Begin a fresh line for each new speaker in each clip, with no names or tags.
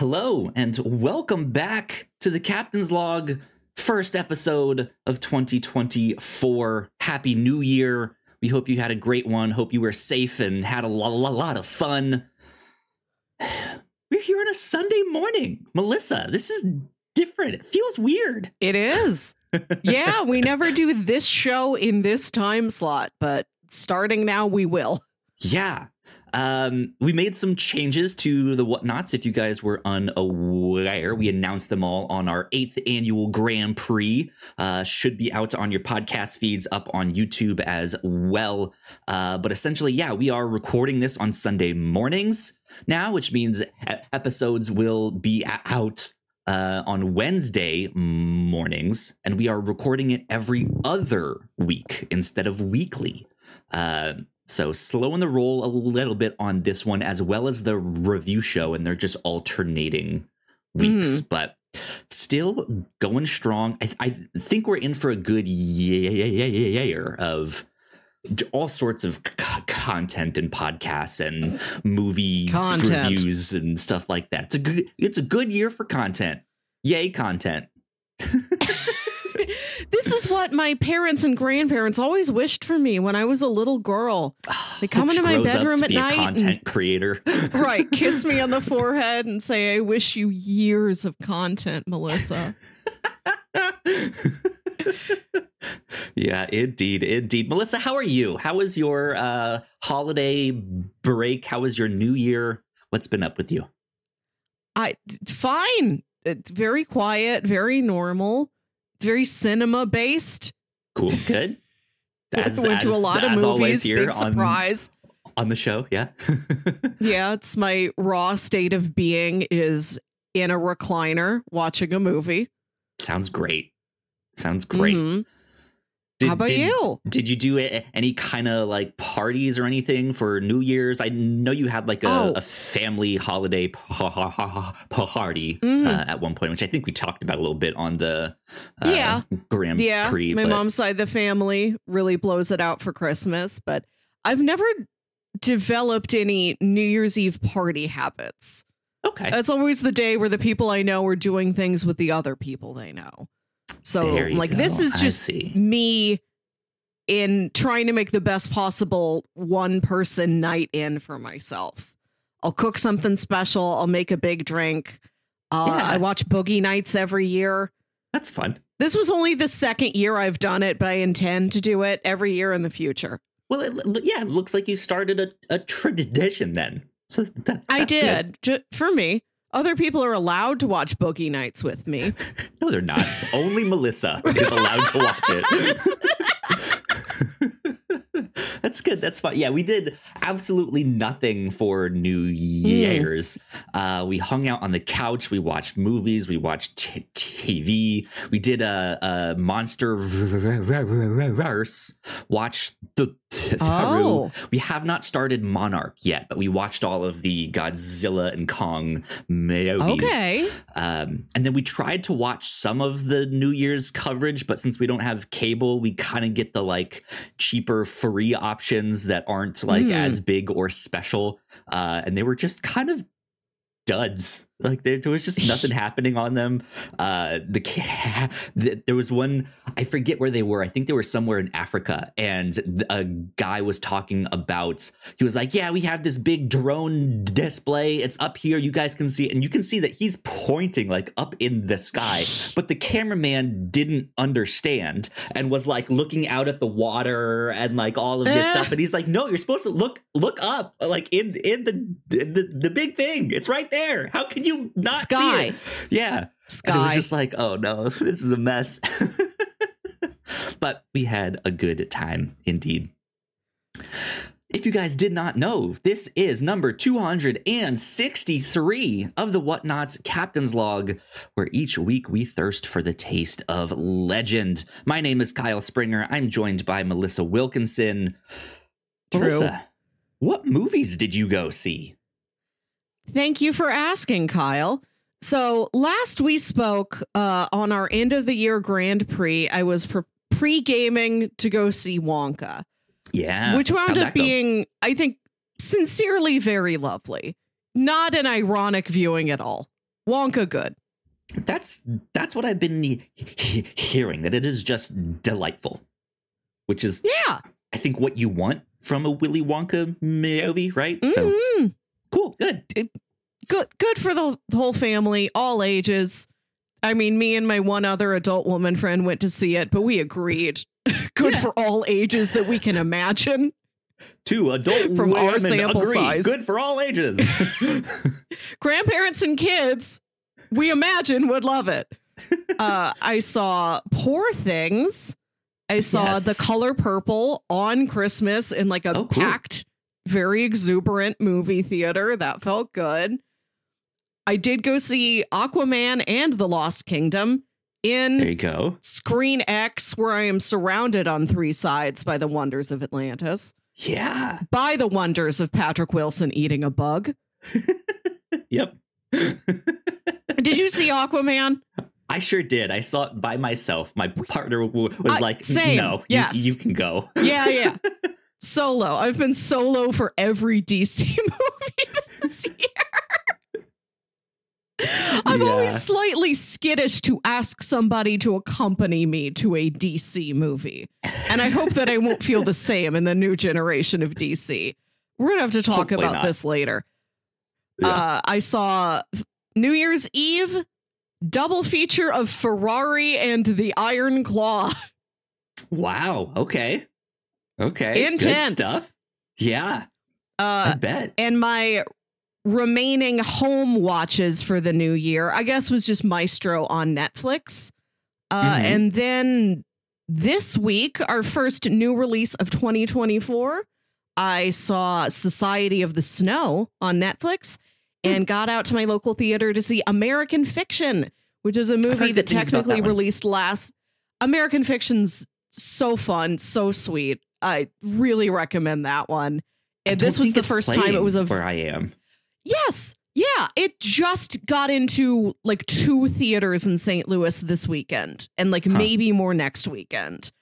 Hello, and welcome back to the Captain's Log first episode of 2024. Happy New Year. We hope you had a great one. Hope you were safe and had a lot, lot, lot of fun. We're here on a Sunday morning. Melissa, this is different. It feels weird.
It is. yeah, we never do this show in this time slot, but starting now, we will.
Yeah. Um, we made some changes to the whatnots. If you guys were unaware, we announced them all on our eighth annual Grand Prix. Uh, should be out on your podcast feeds, up on YouTube as well. Uh, but essentially, yeah, we are recording this on Sunday mornings now, which means episodes will be out uh, on Wednesday mornings, and we are recording it every other week instead of weekly. Uh, so slowing the roll a little bit on this one, as well as the review show, and they're just alternating weeks, mm. but still going strong. I, I, think we're in for a good year of all sorts of c- content and podcasts and movie content. reviews and stuff like that. It's a good it's a good year for content. Yay content.
this is what my parents and grandparents always wished for me when I was a little girl. They come into my bedroom at night.
content and, creator.
right. Kiss me on the forehead and say, I wish you years of content, Melissa.
yeah, indeed, indeed. Melissa, how are you? How was your uh, holiday break? How was your new year? What's been up with you?
I fine. It's very quiet, very normal, very cinema based.
Cool, good.
As, went as, to a lot of movies. Here big on, surprise
on the show. Yeah,
yeah. It's my raw state of being is in a recliner watching a movie.
Sounds great. Sounds great. Mm-hmm.
Did, How about
did,
you?
Did you do any kind of like parties or anything for New Year's? I know you had like a, oh. a family holiday party mm. uh, at one point, which I think we talked about a little bit on the uh, yeah Grand
yeah.
Prix.
My but... mom's side of the family really blows it out for Christmas, but I've never developed any New Year's Eve party habits.
Okay,
it's always the day where the people I know are doing things with the other people they know. So like go. this is just me in trying to make the best possible one person night in for myself. I'll cook something special, I'll make a big drink. Uh, yeah. I watch Boogie Nights every year.
That's fun.
This was only the second year I've done it, but I intend to do it every year in the future.
Well, it, yeah, it looks like you started a, a tradition then. So that,
I did J- for me. Other people are allowed to watch Boogie Nights with me.
no, they're not. Only Melissa is allowed to watch it. That's good. That's fine. Yeah, we did absolutely nothing for New Year's. Mm. Uh, we hung out on the couch. We watched movies. We watched t- TV. We did a, a monster verse. Watch the Oh. We have not started Monarch yet, but we watched all of the Godzilla and Kong movies.
Okay.
Um, and then we tried to watch some of the New Year's coverage, but since we don't have cable, we kind of get the like cheaper free options that aren't like mm. as big or special. Uh, and they were just kind of duds. Like there, there was just nothing happening on them. Uh, the, the there was one I forget where they were. I think they were somewhere in Africa, and a guy was talking about. He was like, "Yeah, we have this big drone display. It's up here. You guys can see it, and you can see that he's pointing like up in the sky." But the cameraman didn't understand and was like looking out at the water and like all of this uh. stuff. And he's like, "No, you're supposed to look look up, like in in the in the the big thing. It's right there. How can you?" You not Sky. see it? Yeah. Sky. And it was just like, oh no, this is a mess. but we had a good time indeed. If you guys did not know, this is number 263 of the Whatnots Captain's Log, where each week we thirst for the taste of legend. My name is Kyle Springer. I'm joined by Melissa Wilkinson. True. Melissa, what movies did you go see?
Thank you for asking, Kyle. So last we spoke uh, on our end of the year Grand Prix, I was pre gaming to go see Wonka.
Yeah.
Which wound up being, I think, sincerely very lovely. Not an ironic viewing at all. Wonka good.
That's that's what I've been he- hearing that it is just delightful, which is
yeah,
I think what you want from a Willy Wonka movie, right? Mm-hmm. So cool, good,
it, good, good for the whole family, all ages. I mean, me and my one other adult woman friend went to see it, but we agreed. good yeah. for all ages that we can imagine.
Two adult from our sample agree. size. Good for all ages.
Grandparents and kids, we imagine, would love it. Uh, I saw Poor Things. I saw yes. The Color Purple on Christmas in like a oh, cool. packed, very exuberant movie theater. That felt good. I did go see Aquaman and The Lost Kingdom in
there you go.
ScreenX, where I am surrounded on three sides by the wonders of Atlantis.
Yeah.
By the wonders of Patrick Wilson eating a bug.
yep.
did you see Aquaman?
I sure did. I saw it by myself. My partner was I, like,
same.
"No, yes. you, you can go."
Yeah, yeah. solo. I've been solo for every DC movie this year. I'm yeah. always slightly skittish to ask somebody to accompany me to a DC movie. And I hope that I won't feel the same in the new generation of DC. We're going to have to talk Hopefully about not. this later. Yeah. Uh, I saw New Year's Eve double feature of Ferrari and the Iron Claw.
Wow. Okay. Okay.
Intense
stuff. Yeah. Uh, I bet.
And my remaining home watches for the new year, I guess, was just Maestro on Netflix. Uh, mm-hmm. And then this week, our first new release of 2024, I saw Society of the Snow on Netflix hmm. and got out to my local theater to see American Fiction, which is a movie that technically that released last. American Fiction's so fun, so sweet. I really recommend that one. And this was the first time it was a
where I am.
Yes. Yeah, it just got into like two theaters in St. Louis this weekend and like huh. maybe more next weekend.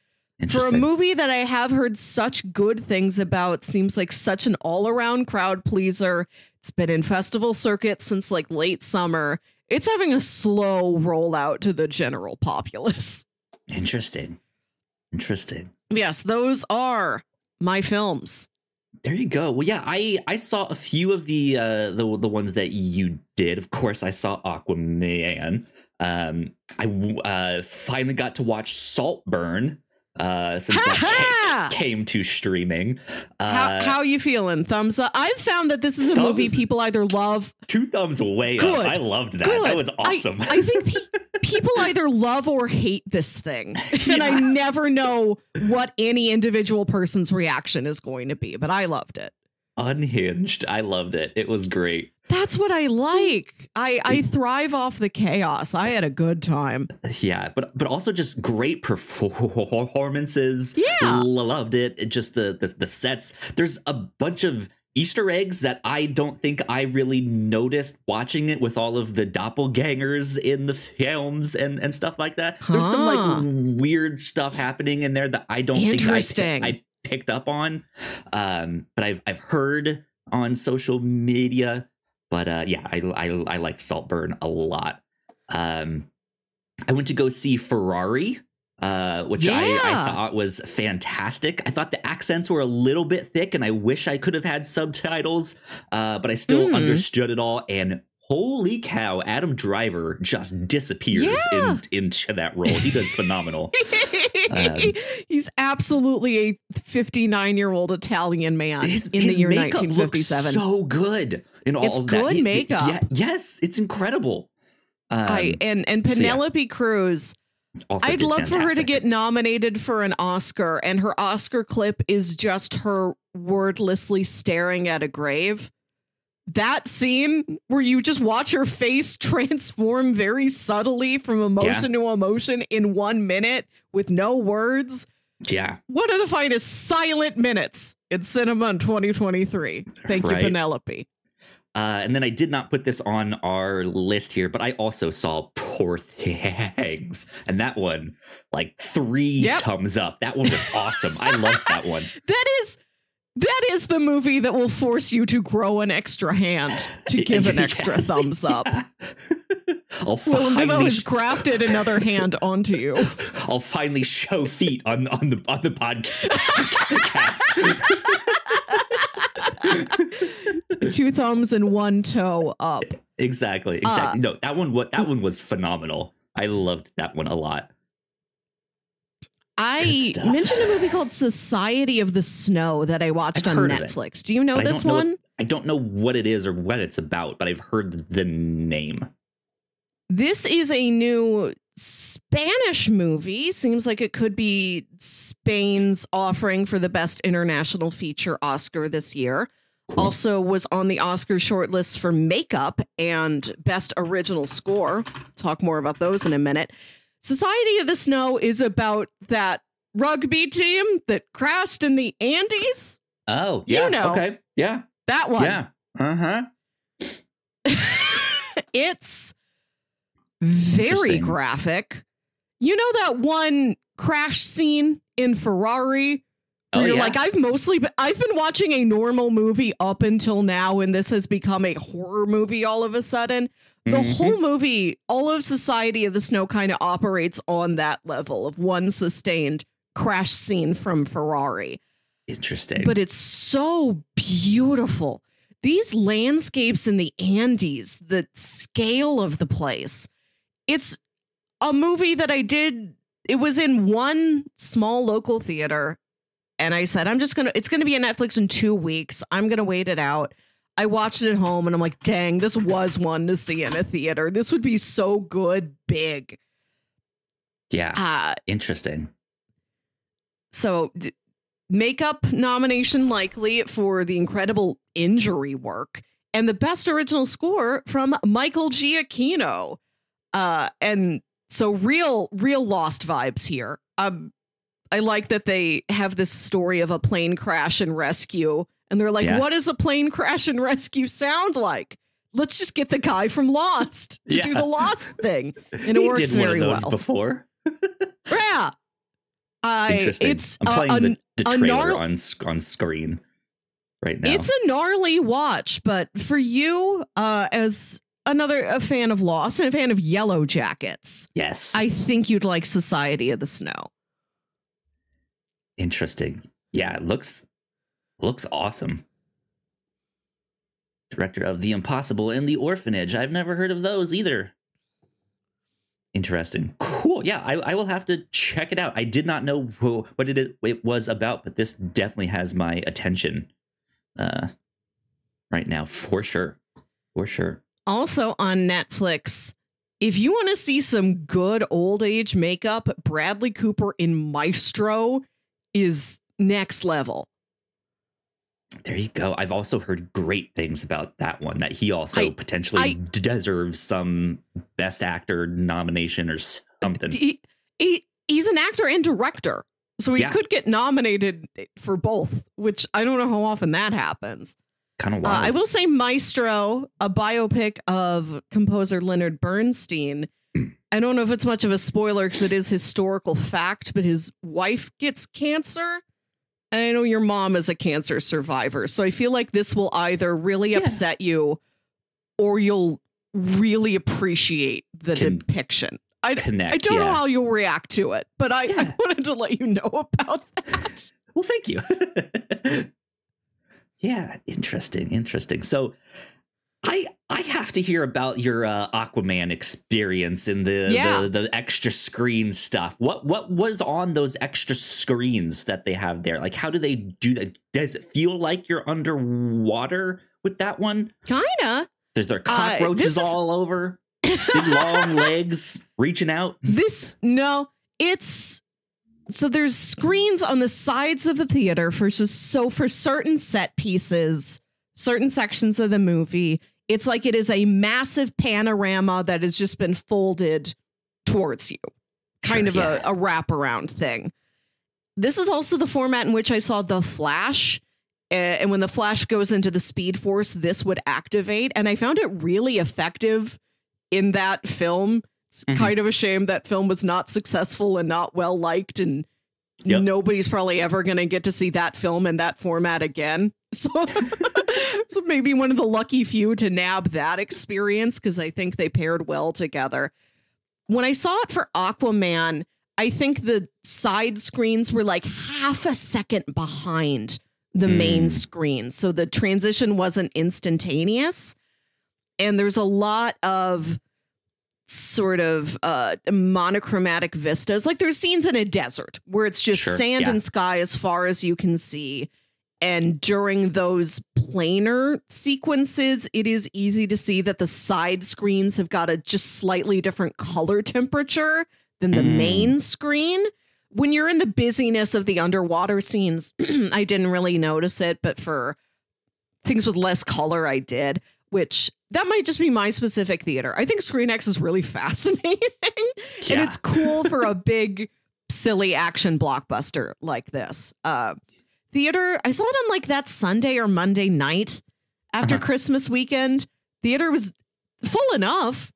For a movie that I have heard such good things about, seems like such an all-around crowd pleaser. It's been in festival circuits since like late summer. It's having a slow rollout to the general populace.
Interesting. Interesting.
Yes, those are my films.
There you go. Well, yeah, I I saw a few of the uh the the ones that you did. Of course, I saw Aquaman. Um, I uh finally got to watch Saltburn uh, since that came to streaming.
Uh, how, how are you feeling? Thumbs up. I've found that this is a thumbs, movie people either love.
Two thumbs way good, up. I loved that. Good. That was awesome.
I, I think pe- people either love or hate this thing, yeah. and I never know what any individual person's reaction is going to be. But I loved it.
Unhinged. I loved it. It was great.
That's what I like. I I thrive off the chaos. I had a good time.
Yeah, but but also just great performances.
Yeah,
loved it. it just the, the the sets. There's a bunch of Easter eggs that I don't think I really noticed watching it with all of the doppelgangers in the films and, and stuff like that. Huh. There's some like weird stuff happening in there that I don't think I, I picked up on. Um, but I've I've heard on social media but uh, yeah, I, I I like Saltburn a lot. Um, I went to go see Ferrari, uh, which yeah. I, I thought was fantastic. I thought the accents were a little bit thick, and I wish I could have had subtitles, uh, but I still mm. understood it all. And holy cow, Adam Driver just disappears yeah. in, into that role. He does phenomenal. um,
He's absolutely a 59 year old Italian man his, in his the year 1957.
so good in all
it's
of
good
that.
makeup.
yeah, yes, it's incredible.
Um, I and and Penelope so yeah. Cruz. Also I'd love fantastic. for her to get nominated for an Oscar, and her Oscar clip is just her wordlessly staring at a grave. That scene where you just watch her face transform very subtly from emotion yeah. to emotion in one minute with no words.
Yeah.
One of the finest silent minutes in cinema in 2023. Thank right. you, Penelope.
Uh, and then I did not put this on our list here, but I also saw Poor Things, and that one, like three yep. thumbs up. That one was awesome. I loved that one.
That is that is the movie that will force you to grow an extra hand to give an extra yes, thumbs up.
I'll finally
Willem has grafted another hand onto you.
I'll finally show feet on on the on the podcast.
Two thumbs and one toe up.
Exactly. Exactly. Uh, no, that one what that one was phenomenal. I loved that one a lot.
I mentioned a movie called Society of the Snow that I watched I've on Netflix. Do you know this one?
if, I don't know what it is or what it's about, but I've heard the name.
This is a new Spanish movie. Seems like it could be Spain's offering for the best international feature Oscar this year. Cool. Also was on the Oscar shortlist for makeup and best original score. Talk more about those in a minute. Society of the Snow is about that rugby team that crashed in the Andes.
Oh, yeah. You know, okay. Yeah.
That one.
Yeah. Uh
huh. it's very graphic. You know that one crash scene in Ferrari? Oh, you're yeah. like, I've mostly been, I've been watching a normal movie up until now, and this has become a horror movie all of a sudden. The mm-hmm. whole movie, all of Society of the Snow kind of operates on that level of one sustained crash scene from Ferrari.
Interesting.
But it's so beautiful. These landscapes in the Andes, the scale of the place. It's a movie that I did. It was in one small local theater. And I said, I'm just going to, it's going to be on Netflix in two weeks. I'm going to wait it out. I watched it at home and I'm like, dang, this was one to see in a theater. This would be so good, big.
Yeah. Uh, Interesting.
So, d- makeup nomination likely for the incredible injury work and the best original score from Michael Giacchino. Uh, and so real, real lost vibes here. Um, I like that they have this story of a plane crash and rescue and they're like, yeah. what does a plane crash and rescue sound like? Let's just get the guy from Lost to yeah. do the Lost thing. And it he works very well.
Before.
yeah. I,
Interesting.
It's
I'm playing a, the, the trailer on, on screen right now.
It's a gnarly watch, but for you, uh, as another a fan of Lost and a fan of Yellowjackets,
yes,
I think you'd like Society of the Snow.
Interesting. Yeah, it looks Looks awesome. Director of The Impossible and The Orphanage. I've never heard of those either. Interesting. Cool. Yeah, I, I will have to check it out. I did not know who, what it, it was about, but this definitely has my attention uh, right now, for sure. For sure.
Also on Netflix, if you want to see some good old age makeup, Bradley Cooper in Maestro is next level.
There you go. I've also heard great things about that one. That he also I, potentially I, deserves some Best Actor nomination or something. He,
he, he's an actor and director, so he yeah. could get nominated for both. Which I don't know how often that happens.
Kind of wild.
Uh, I will say, Maestro, a biopic of composer Leonard Bernstein. I don't know if it's much of a spoiler because it is historical fact, but his wife gets cancer and I know your mom is a cancer survivor. So I feel like this will either really yeah. upset you or you'll really appreciate the Con- depiction. I, connect, I don't yeah. know how you'll react to it, but I, yeah. I wanted to let you know about that.
well, thank you. yeah, interesting, interesting. So I I have to hear about your uh, Aquaman experience in the, yeah. the the extra screen stuff. What what was on those extra screens that they have there? Like, how do they do that? Does it feel like you're underwater with that one?
Kinda.
Does there uh, cockroaches uh, all is... over? long legs reaching out.
This no, it's so there's screens on the sides of the theater for just so for certain set pieces certain sections of the movie. It's like it is a massive panorama that has just been folded towards you, kind sure, of yeah. a, a wraparound thing. This is also the format in which I saw The Flash. Uh, and when the Flash goes into the Speed Force, this would activate. And I found it really effective in that film. It's mm-hmm. kind of a shame that film was not successful and not well liked and yep. nobody's probably ever going to get to see that film in that format again. So, so maybe one of the lucky few to nab that experience because I think they paired well together. When I saw it for Aquaman, I think the side screens were like half a second behind the mm. main screen. So the transition wasn't instantaneous. And there's a lot of sort of uh, monochromatic vistas. Like there's scenes in a desert where it's just sure, sand yeah. and sky as far as you can see. And during those planar sequences, it is easy to see that the side screens have got a just slightly different color temperature than the mm. main screen. When you're in the busyness of the underwater scenes, I didn't really notice it, but for things with less color, I did, which that might just be my specific theater. I think ScreenX is really fascinating yeah. and it's cool for a big, silly action blockbuster like this. Uh, theater, I saw it on like that Sunday or Monday night after uh-huh. Christmas weekend. Theater was full enough.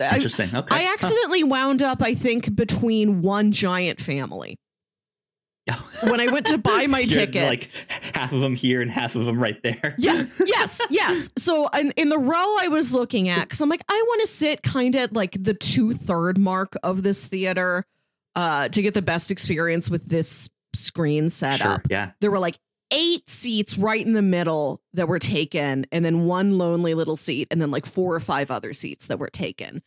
Interesting. I, okay.
I accidentally huh. wound up, I think, between one giant family. when I went to buy my ticket,
like half of them here and half of them right there.
yeah. Yes. Yes. So in, in the row I was looking at, because I'm like, I want to sit kind of like the two third mark of this theater uh, to get the best experience with this screen set sure, up.
Yeah.
There were like eight seats right in the middle that were taken, and then one lonely little seat, and then like four or five other seats that were taken.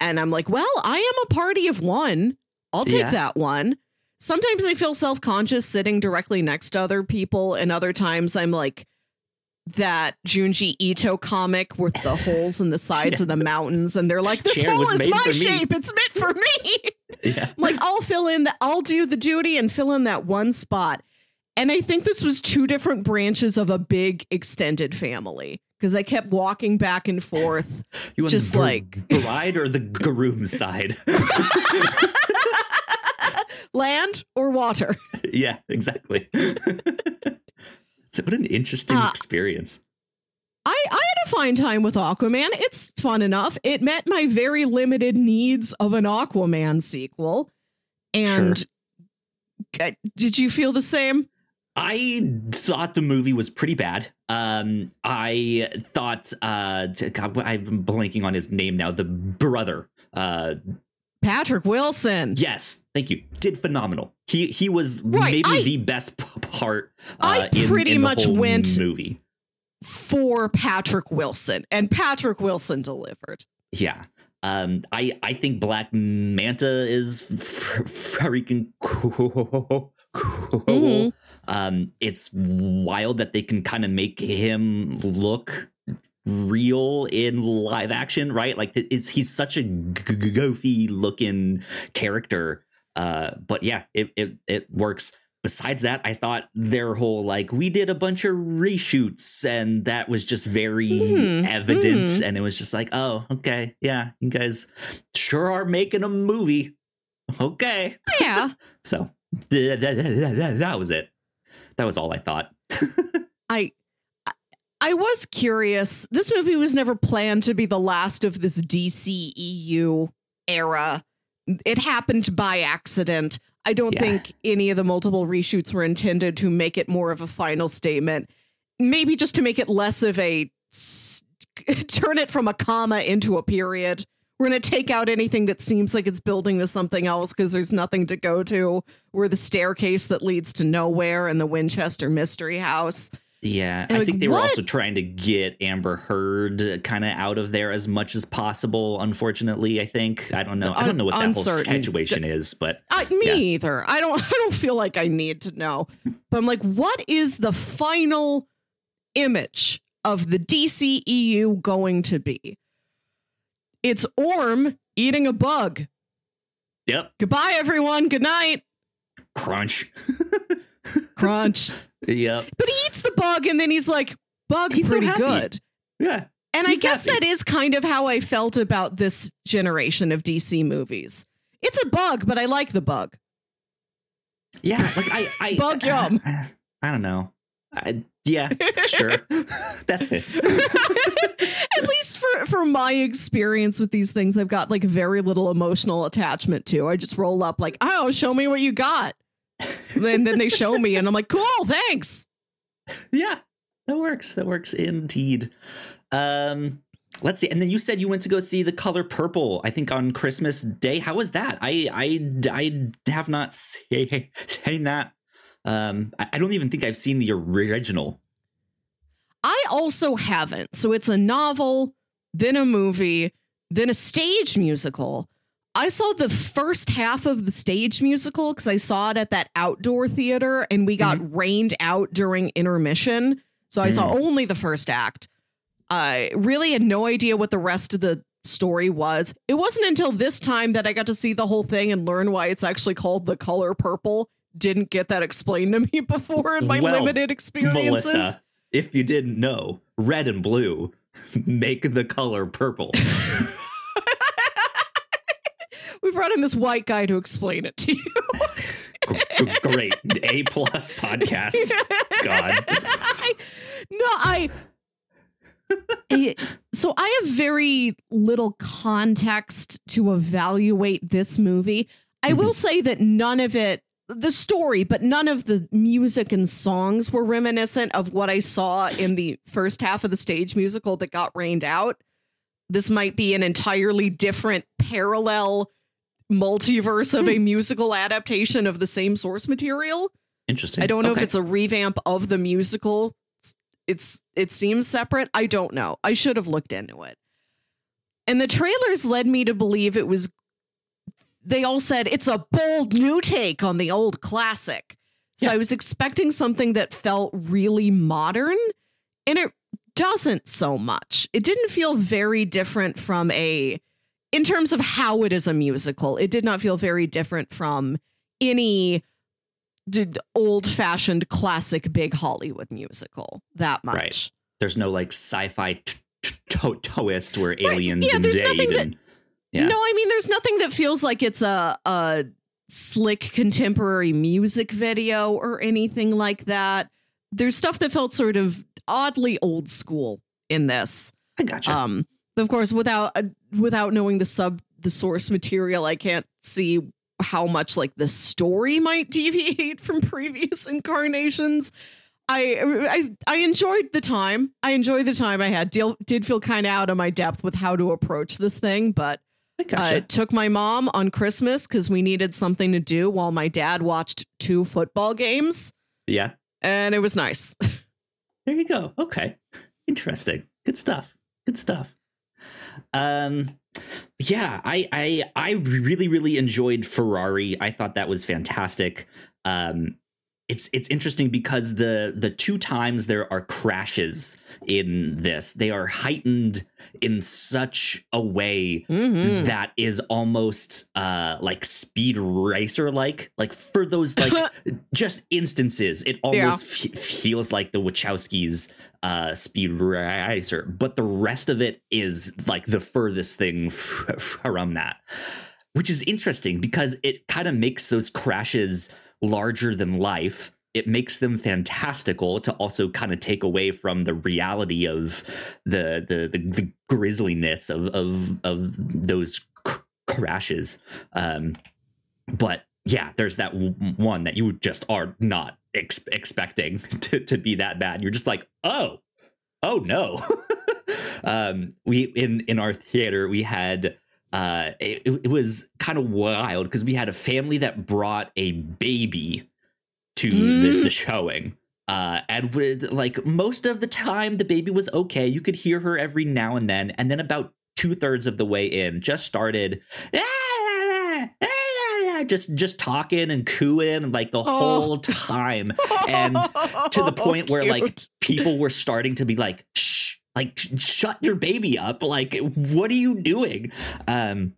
And I'm like, well, I am a party of one. I'll take yeah. that one. Sometimes I feel self conscious sitting directly next to other people, and other times I'm like that Junji Ito comic with the holes in the sides yeah. of the mountains, and they're like, "This hole is my shape; it's meant for me." Yeah. like I'll fill in that. I'll do the duty and fill in that one spot. And I think this was two different branches of a big extended family because I kept walking back and forth, you just the like
bride or the groom side,
land or water.
Yeah, exactly. So what an interesting uh, experience.
I, I had a fine time with Aquaman. It's fun enough. It met my very limited needs of an Aquaman sequel. And sure. did you feel the same?
I thought the movie was pretty bad. Um, I thought, uh, God, I'm blanking on his name now. The brother, uh,
Patrick Wilson.
Yes, thank you. Did phenomenal. He he was right, maybe I, the best part. Uh,
I pretty
in, in
much went
movie
for Patrick Wilson, and Patrick Wilson delivered.
Yeah. Um, I I think Black Manta is freaking cool. Mm-hmm. Um, it's wild that they can kind of make him look real in live action, right? Like it's he's such a goofy looking character. Uh, but yeah, it it it works. Besides that, I thought their whole like we did a bunch of reshoots and that was just very mm-hmm. evident, mm-hmm. and it was just like, oh, okay, yeah, you guys sure are making a movie. Okay,
yeah.
so that, that, that, that was it that was all I thought.
I I was curious. This movie was never planned to be the last of this DCEU era. It happened by accident. I don't yeah. think any of the multiple reshoots were intended to make it more of a final statement. Maybe just to make it less of a turn it from a comma into a period. We're going to take out anything that seems like it's building to something else because there's nothing to go to. We're the staircase that leads to nowhere in the Winchester Mystery House.
Yeah, and I like, think they what? were also trying to get Amber Heard kind of out of there as much as possible. Unfortunately, I think I don't know. I don't know what that Uncertain. whole situation is, but
I, me yeah. either. I don't. I don't feel like I need to know. But I'm like, what is the final image of the DCEU going to be? It's Orm eating a bug.
Yep.
Goodbye, everyone. Good night.
Crunch.
Crunch.
Yep.
But he eats the bug and then he's like, bug he's pretty so good.
Yeah.
And I guess happy. that is kind of how I felt about this generation of DC movies. It's a bug, but I like the bug.
Yeah, like I, I
bug yum.
I, I don't know. I, yeah, sure. that fits.
At least for for my experience with these things, I've got like very little emotional attachment to. I just roll up like, oh, show me what you got. And then they show me, and I'm like, cool, thanks.
Yeah, that works. That works indeed. Um, let's see. And then you said you went to go see the color purple. I think on Christmas Day. How was that? I I I have not say, seen that. Um, I don't even think I've seen the original.
I also haven't. So it's a novel, then a movie, then a stage musical. I saw the first half of the stage musical because I saw it at that outdoor theater and we got mm-hmm. rained out during intermission. So I mm. saw only the first act. I really had no idea what the rest of the story was. It wasn't until this time that I got to see the whole thing and learn why it's actually called The Color Purple. Didn't get that explained to me before in my well, limited experiences. Melissa,
if you didn't know, red and blue make the color purple.
we brought in this white guy to explain it to you.
Great. A plus podcast. God.
I, no, I. So I have very little context to evaluate this movie. I mm-hmm. will say that none of it, the story, but none of the music and songs were reminiscent of what I saw in the first half of the stage musical that got rained out. This might be an entirely different parallel multiverse of a hmm. musical adaptation of the same source material.
Interesting.
I don't know okay. if it's a revamp of the musical. It's it seems separate. I don't know. I should have looked into it. And the trailers led me to believe it was they all said it's a bold new take on the old classic. So yeah. I was expecting something that felt really modern and it doesn't so much. It didn't feel very different from a in terms of how it is a musical, it did not feel very different from any old fashioned classic big Hollywood musical that much. Right.
There's no like sci-fi t- t- twist where aliens right. yeah, there's nothing
that, yeah. No, I mean there's nothing that feels like it's a a slick contemporary music video or anything like that. There's stuff that felt sort of oddly old school in this.
I gotcha.
Um, of course, without uh, without knowing the sub the source material, I can't see how much like the story might deviate from previous incarnations. I I I enjoyed the time. I enjoyed the time I had. Did, did feel kind of out of my depth with how to approach this thing, but gotcha. uh, took my mom on Christmas because we needed something to do while my dad watched two football games.
Yeah,
and it was nice.
There you go. Okay, interesting. Good stuff. Good stuff. Um, yeah, I I I really really enjoyed Ferrari. I thought that was fantastic. Um, it's it's interesting because the the two times there are crashes in this they are heightened in such a way mm-hmm. that is almost uh like speed racer like like for those like just instances it almost yeah. f- feels like the wachowskis uh speed racer but the rest of it is like the furthest thing f- from that which is interesting because it kind of makes those crashes larger than life it makes them fantastical to also kind of take away from the reality of the the the, the grisliness of of of those c- crashes. Um but yeah there's that w- one that you just are not ex- expecting to, to be that bad. You're just like oh oh no. Um we in in our theater we had uh, it, it was kind of wild because we had a family that brought a baby to mm. the, the, showing. Uh, and with, like most of the time, the baby was okay. You could hear her every now and then. And then about two thirds of the way in, just started. just just talking and cooing like the oh. whole time and to the point where like people were starting to be like shh like shut your baby up like what are you doing? Um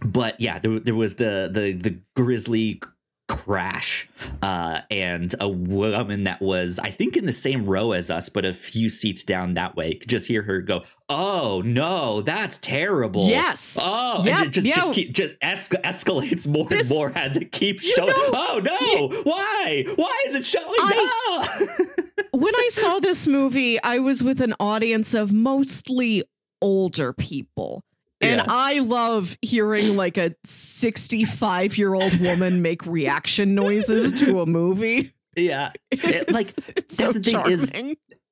but yeah there, there was the the the grisly crash uh, and a woman that was i think in the same row as us but a few seats down that way. Could just hear her go oh no that's terrible.
Yes.
Oh yep, and just yeah. just, keep, just escalates more this, and more as it keeps showing. know, oh no you, why? Why is it showing I,
no when i saw this movie i was with an audience of mostly older people And yeah. I love hearing like a 65 year old woman make reaction noises to a movie.
Yeah. It, like, that's so the thing charming. is,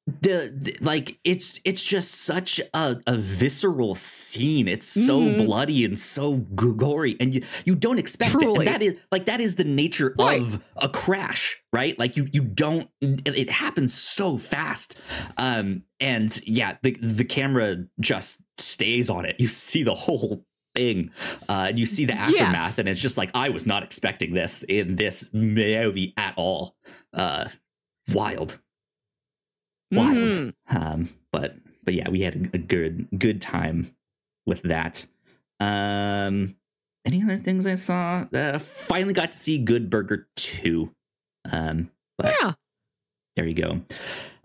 the, the, like it's it's just such a, a visceral scene it's so mm-hmm. bloody and so gory and you, you don't expect Truly. it and that is like that is the nature right. of a crash right like you you don't it happens so fast um and yeah the the camera just stays on it you see the whole thing uh and you see the aftermath yes. and it's just like i was not expecting this in this movie at all uh wild wild. Mm-hmm. Um, but but yeah, we had a, good good time with that. Um, any other things I saw? Uh, finally got to see Good Burger two. Um, but
yeah,
there you go.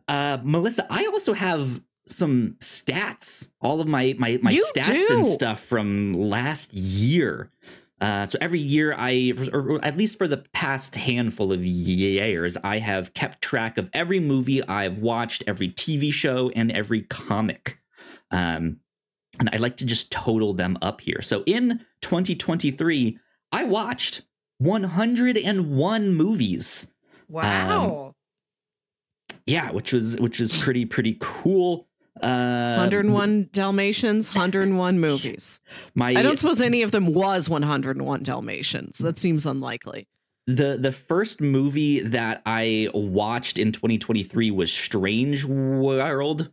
Uh, Melissa, I also have some stats. All of my my my you stats do. and stuff from last year. Uh, so every year, I, or at least for the past handful of years, I have kept track of every movie I've watched, every TV show, and every comic. Um, and I like to just total them up here. So in 2023, I watched 101 movies.
Wow.
Um, yeah, which was which was pretty pretty cool.
Uh, 101 Dalmatians, 101 movies. My, I don't suppose any of them was 101 Dalmatians. That seems unlikely.
The the first movie that I watched in 2023 was Strange World.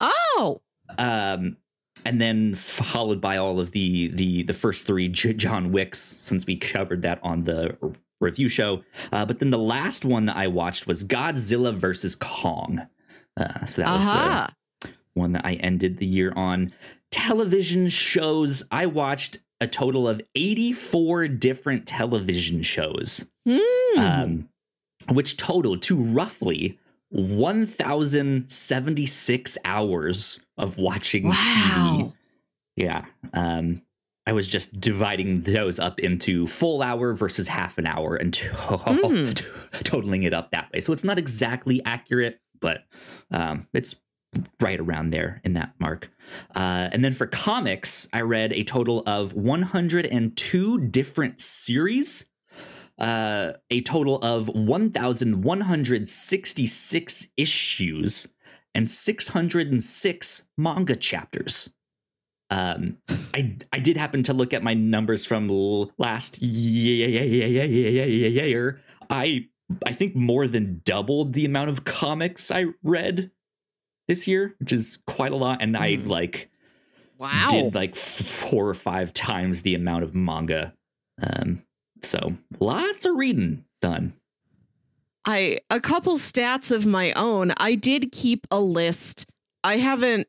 Oh.
Um and then followed by all of the the the first three J- John Wicks since we covered that on the review show. Uh, but then the last one that I watched was Godzilla versus Kong. Uh, so that uh-huh. was the one that I ended the year on. Television shows, I watched a total of 84 different television shows, mm. um, which totaled to roughly 1,076 hours of watching wow. TV. Yeah. Um, I was just dividing those up into full hour versus half an hour and mm. totaling it up that way. So it's not exactly accurate, but um, it's right around there in that mark. Uh, and then for comics, I read a total of 102 different series, uh, a total of 1,166 issues, and 606 manga chapters. Um, I I did happen to look at my numbers from last year. I I think more than doubled the amount of comics I read this year, which is quite a lot. And mm. I like
wow
did like four or five times the amount of manga. Um, so lots of reading done.
I a couple stats of my own. I did keep a list. I haven't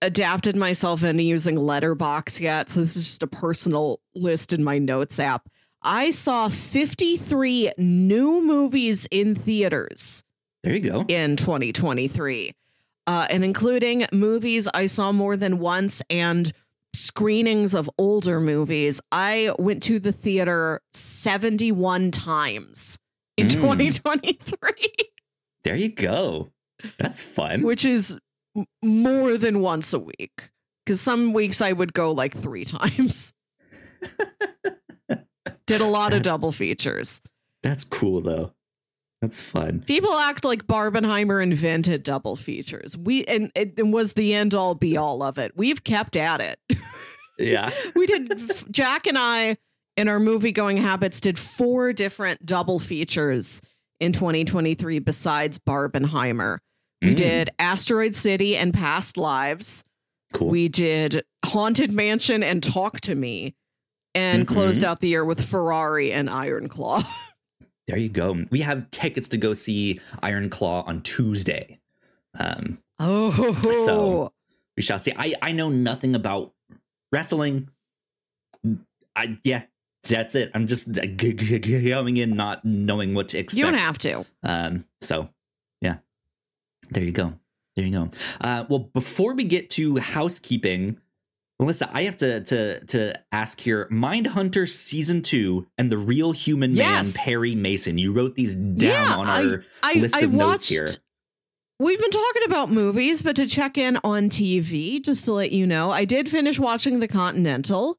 adapted myself into using Letterboxd yet, so this is just a personal list in my notes app. I saw 53 new movies in theaters.
There you go.
In 2023 uh, and including movies I saw more than once and screenings of older movies. I went to the theater 71 times in mm. 2023.
There you go. That's fun.
Which is more than once a week. Because some weeks I would go like three times. Did a lot of double features.
That's cool though. That's fun.
People act like Barbenheimer invented double features. We and it was the end all be all of it. We've kept at it.
Yeah.
we did Jack and I in our movie going habits did four different double features in 2023 besides Barbenheimer. We mm. did Asteroid City and Past Lives.
Cool.
We did Haunted Mansion and Talk to Me and mm-hmm. closed out the year with Ferrari and Iron Claw.
There you go. We have tickets to go see Iron Claw on Tuesday. Um,
oh,
so we shall see. I I know nothing about wrestling. I yeah, that's it. I'm just going in not knowing what to expect.
You don't have to.
Um, so yeah, there you go. There you go. Uh, well, before we get to housekeeping, Melissa, I have to to to ask here. Mindhunter season two and the real human yes. man Perry Mason. You wrote these down yeah, on our I, list I, of I notes here.
we've been talking about movies, but to check in on TV, just to let you know, I did finish watching The Continental.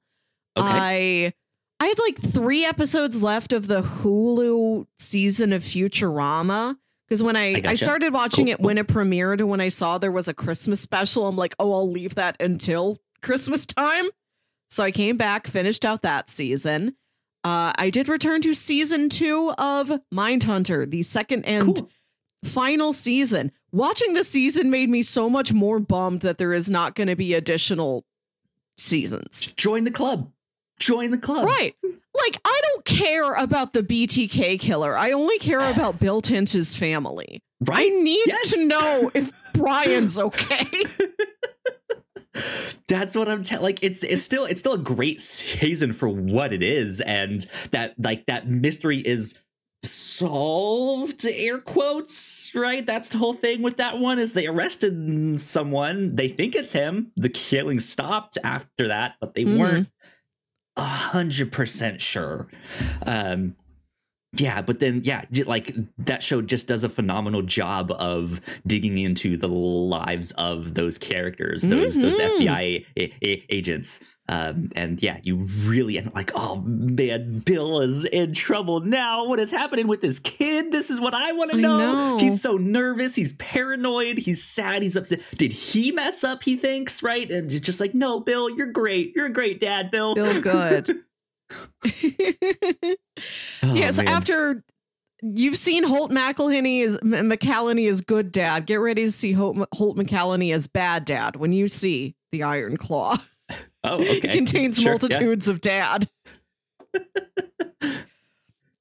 Okay. I I had like three episodes left of the Hulu season of Futurama. Because when I, I, gotcha. I, started watching cool. it when it premiered and when I saw there was a Christmas special, I'm like, oh, I'll leave that until Christmas time. So I came back, finished out that season. Uh, I did return to season two of Mindhunter, the second and cool. final season. Watching the season made me so much more bummed that there is not going to be additional seasons.
Join the club. Join the club.
Right. Like, I don't care about the BTK killer. I only care about Bill Tench's family. Right? I need yes. to know if Brian's okay.
That's what I'm telling. Like it's it's still it's still a great season for what it is, and that like that mystery is solved air quotes right that's the whole thing with that one is they arrested someone they think it's him the killing stopped after that but they mm-hmm. weren't a hundred percent sure um yeah but then yeah like that show just does a phenomenal job of digging into the lives of those characters those mm-hmm. those fbi a- a- agents. Um, and yeah you really and like oh man bill is in trouble now. What is happening with this kid? This is what i want to know. know. he's so nervous. He's paranoid. He's sad. He's upset. Did he mess up he thinks right? And just like no bill you're great. You're a great dad bill.
Bill good oh, yes, man. after you've seen Holt McElhenney as McCallany as good dad, get ready to see Holt, Holt McCallany as bad dad when you see the Iron Claw.
Oh, okay.
it contains sure, multitudes yeah. of dad.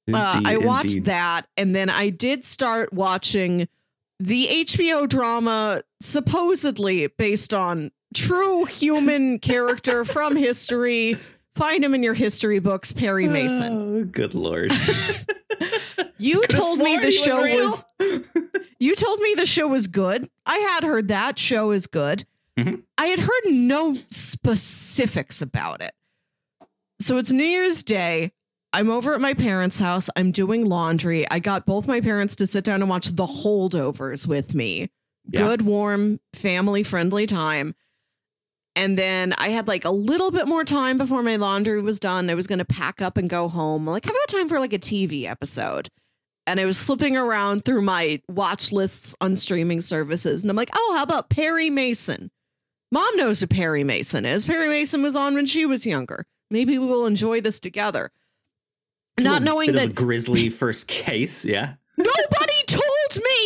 Indeed, uh, I watched indeed. that, and then I did start watching the HBO drama, supposedly based on true human character from history Find him in your history books, Perry Mason.
Oh, good lord.
you told me the show was, was You told me the show was good. I had heard that show is good. Mm-hmm. I had heard no specifics about it. So it's New Year's Day. I'm over at my parents' house. I'm doing laundry. I got both my parents to sit down and watch The Holdovers with me. Yeah. Good, warm, family friendly time. And then I had like a little bit more time before my laundry was done. I was going to pack up and go home. Like, I've got time for like a TV episode. And I was slipping around through my watch lists on streaming services. And I'm like, oh, how about Perry Mason? Mom knows who Perry Mason is. Perry Mason was on when she was younger. Maybe we will enjoy this together.
It's Not knowing that grisly first case, yeah.
Nobody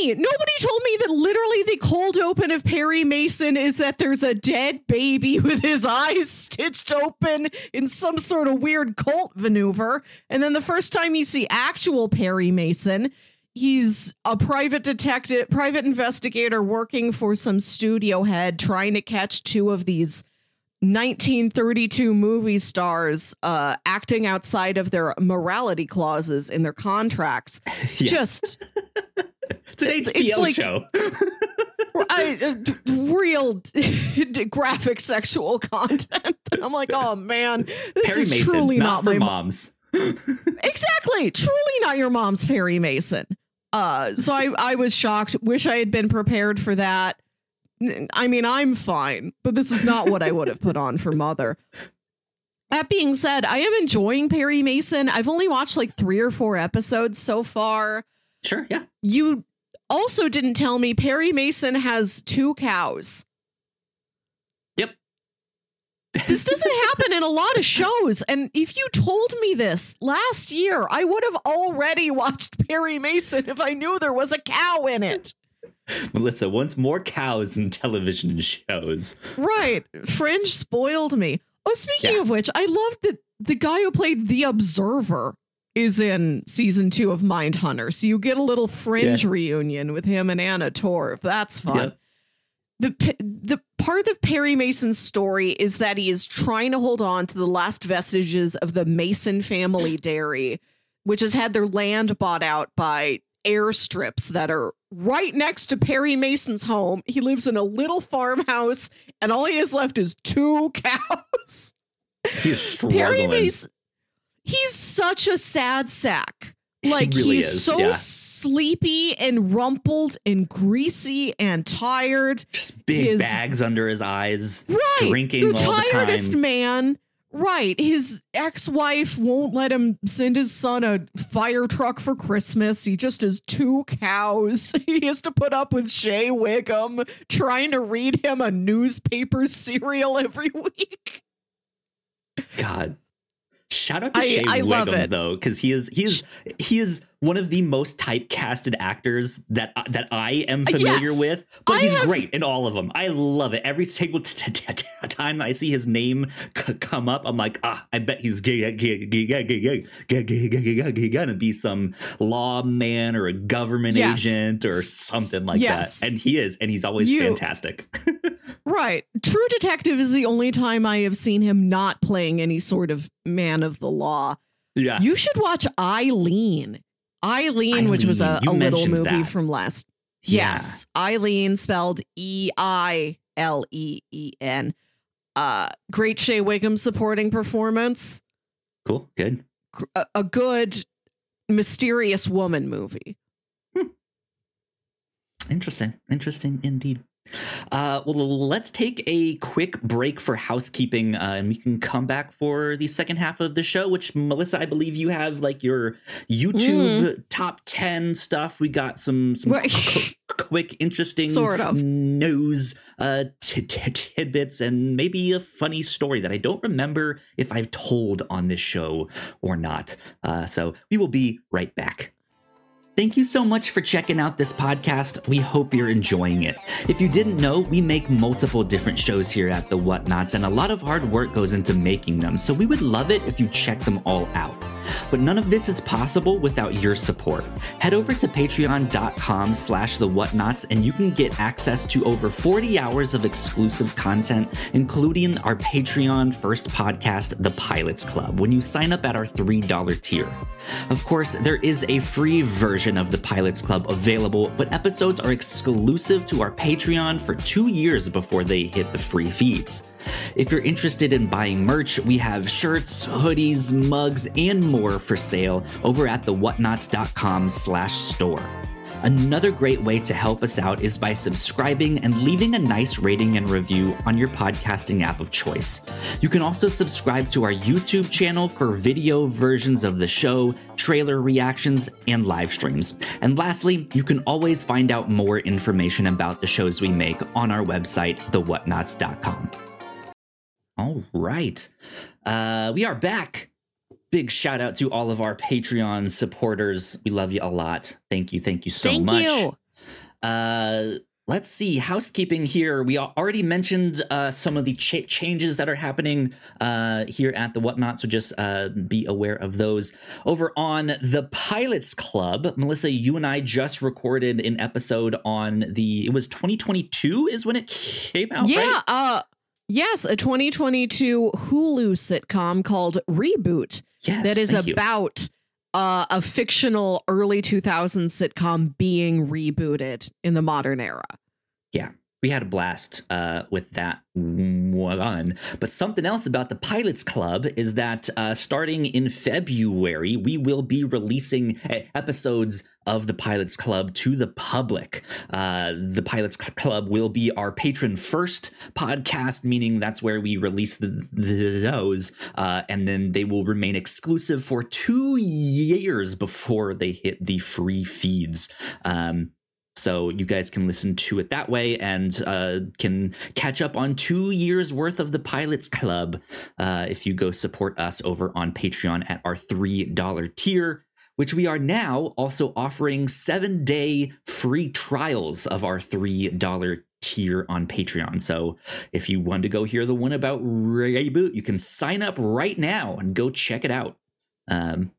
Nobody told me that literally the cold open of Perry Mason is that there's a dead baby with his eyes stitched open in some sort of weird cult maneuver. And then the first time you see actual Perry Mason, he's a private detective, private investigator working for some studio head trying to catch two of these 1932 movie stars uh, acting outside of their morality clauses in their contracts. Yeah. Just
it's an HBO it's like, show.
I, uh, real graphic sexual content. I'm like, oh man, this
Perry
is
Mason,
truly
not,
not
for
my
moms.
exactly, truly not your mom's Perry Mason. Uh, so I I was shocked. Wish I had been prepared for that. I mean, I'm fine, but this is not what I would have put on for mother. That being said, I am enjoying Perry Mason. I've only watched like three or four episodes so far.
Sure, yeah.
You also didn't tell me Perry Mason has two cows.
Yep.
this doesn't happen in a lot of shows. And if you told me this last year, I would have already watched Perry Mason if I knew there was a cow in it.
Melissa wants more cows in television shows.
Right. Fringe spoiled me. Oh, speaking yeah. of which, I love that the guy who played the Observer is in season two of Mind Hunter. So you get a little fringe yeah. reunion with him and Anna Torv. That's fun. Yeah. The, the part of Perry Mason's story is that he is trying to hold on to the last vestiges of the Mason family dairy, which has had their land bought out by airstrips that are right next to Perry Mason's home. He lives in a little farmhouse, and all he has left is two cows.
He's struggling. Perry Mason,
he's such a sad sack. Like he really he's is, so yeah. sleepy and rumpled and greasy and tired.
Just big his, bags under his eyes. Right. Drinking the all the time. tiredest
man. Right. His ex-wife won't let him send his son a fire truck for Christmas. He just has two cows. He has to put up with Shea Whigham trying to read him a newspaper serial every week.
God. Shout out to I, Shea I though, because he is he is he is one of the most typecasted actors that that I am familiar yes, with, but I he's have... great in all of them. I love it. Every single t- t- t- time I see his name c- come up, I'm like, ah, I bet he's gonna be some lawman or a government yes. agent or something like yes. that. And he is, and he's always you... fantastic.
right. True Detective is the only time I have seen him not playing any sort of man of the law. Yeah. You should watch Eileen. Eileen, Eileen which was a, a little movie that. from last. Yeah. Yes. Eileen spelled E I L E E N. Uh, great Shea Whigham supporting performance.
Cool. Good.
A, a good mysterious woman movie. Hmm.
Interesting. Interesting indeed. Uh, well, let's take a quick break for housekeeping, uh, and we can come back for the second half of the show. Which Melissa, I believe you have like your YouTube mm. top ten stuff. We got some some qu- quick, interesting
sort of
news uh, t- t- tidbits, and maybe a funny story that I don't remember if I've told on this show or not. Uh, so we will be right back. Thank you so much for checking out this podcast. We hope you're enjoying it. If you didn't know, we make multiple different shows here at The Whatnauts, and a lot of hard work goes into making them, so we would love it if you check them all out. But none of this is possible without your support. Head over to patreon.com slash the whatnauts and you can get access to over 40 hours of exclusive content, including our Patreon first podcast, The Pilots Club, when you sign up at our $3 tier. Of course, there is a free version of the Pilots Club available, but episodes are exclusive to our Patreon for two years before they hit the free feeds. If you're interested in buying merch, we have shirts, hoodies, mugs, and more for sale over at thewhatnauts.com slash store. Another great way to help us out is by subscribing and leaving a nice rating and review on your podcasting app of choice. You can also subscribe to our YouTube channel for video versions of the show, trailer reactions, and live streams. And lastly, you can always find out more information about the shows we make on our website, thewhatnauts.com. All right. Uh, we are back. Big shout out to all of our Patreon supporters. We love you a lot. Thank you. Thank you so thank much. You. Uh, let's see housekeeping here we already mentioned uh, some of the ch- changes that are happening uh, here at the whatnot so just uh, be aware of those over on the pilots club melissa you and i just recorded an episode on the it was 2022 is when it came out
yeah
right?
Yes, a 2022 Hulu sitcom called Reboot. Yes, that is about uh, a fictional early 2000s sitcom being rebooted in the modern era.
Yeah, we had a blast uh, with that one. But something else about the Pilots Club is that uh, starting in February, we will be releasing episodes of the Pilots Club to the public. Uh, the Pilots Club will be our Patreon first podcast, meaning that's where we release the, the, those, uh, and then they will remain exclusive for two years before they hit the free feeds. Um, so you guys can listen to it that way and uh, can catch up on two years worth of the Pilots Club uh, if you go support us over on Patreon at our $3 tier, which we are now also offering seven day free trials of our $3 tier on Patreon. So if you want to go hear the one about Reboot, you can sign up right now and go check it out. Um,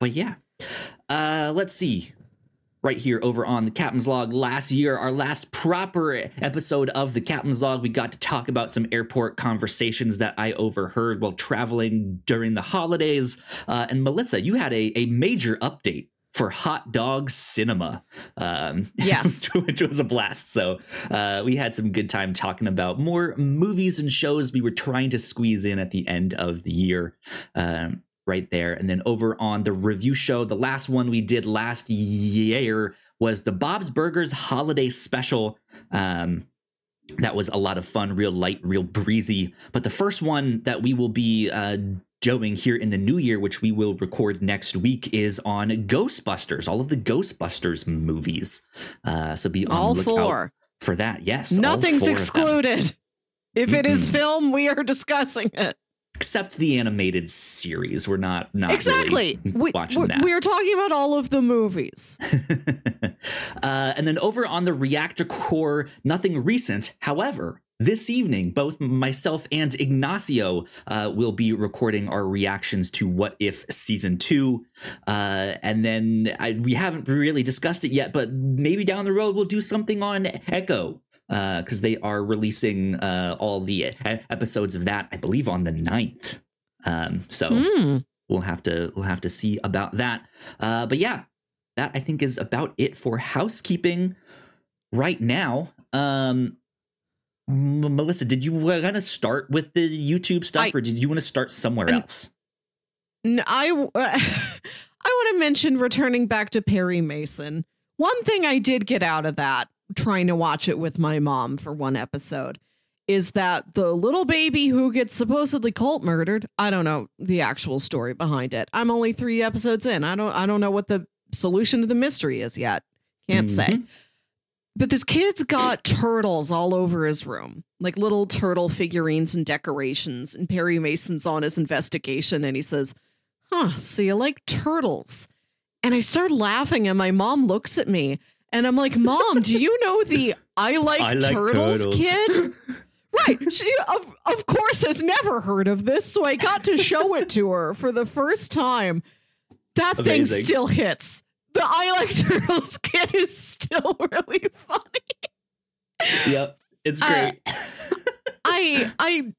but yeah, uh, let's see right here over on the Captain's Log last year, our last proper episode of the Captain's Log. We got to talk about some airport conversations that I overheard while traveling during the holidays. Uh, and Melissa, you had a, a major update for hot dog cinema um
yes
which was a blast so uh we had some good time talking about more movies and shows we were trying to squeeze in at the end of the year um right there. And then over on the review show, the last one we did last year was the Bob's Burgers Holiday Special. Um, that was a lot of fun, real light, real breezy. But the first one that we will be uh, doing here in the new year, which we will record next week, is on Ghostbusters, all of the Ghostbusters movies. Uh, so be on all lookout four. for that. Yes,
nothing's excluded. If it is film, we are discussing it
except the animated series. We're not not
exactly
really watching
we're,
that.
We're talking about all of the movies.
uh, and then over on the Reactor Core, nothing recent. However, this evening, both myself and Ignacio uh, will be recording our reactions to What If Season 2. Uh, and then I, we haven't really discussed it yet, but maybe down the road we'll do something on Echo because uh, they are releasing uh, all the episodes of that, I believe, on the 9th. Um, so mm. we'll have to we'll have to see about that. Uh, but yeah, that I think is about it for housekeeping right now. Um, M- Melissa, did you want to start with the YouTube stuff, I, or did you want to start somewhere else?
I I want to mention returning back to Perry Mason. One thing I did get out of that trying to watch it with my mom for one episode is that the little baby who gets supposedly cult murdered i don't know the actual story behind it. I'm only three episodes in. I don't i don't know what the solution to the mystery is yet. Can't mm-hmm. say. But this kid's got turtles all over his room like little turtle figurines and decorations and perry mason's on his investigation and he says huh so you like turtles? And i start laughing and my mom looks at me and I'm like, Mom, do you know the I like, I like turtles, turtles, kid? right. She, of, of course, has never heard of this. So I got to show it to her for the first time. That Amazing. thing still hits. The I like turtles kid is still really funny.
Yep. It's great.
Uh, I, I,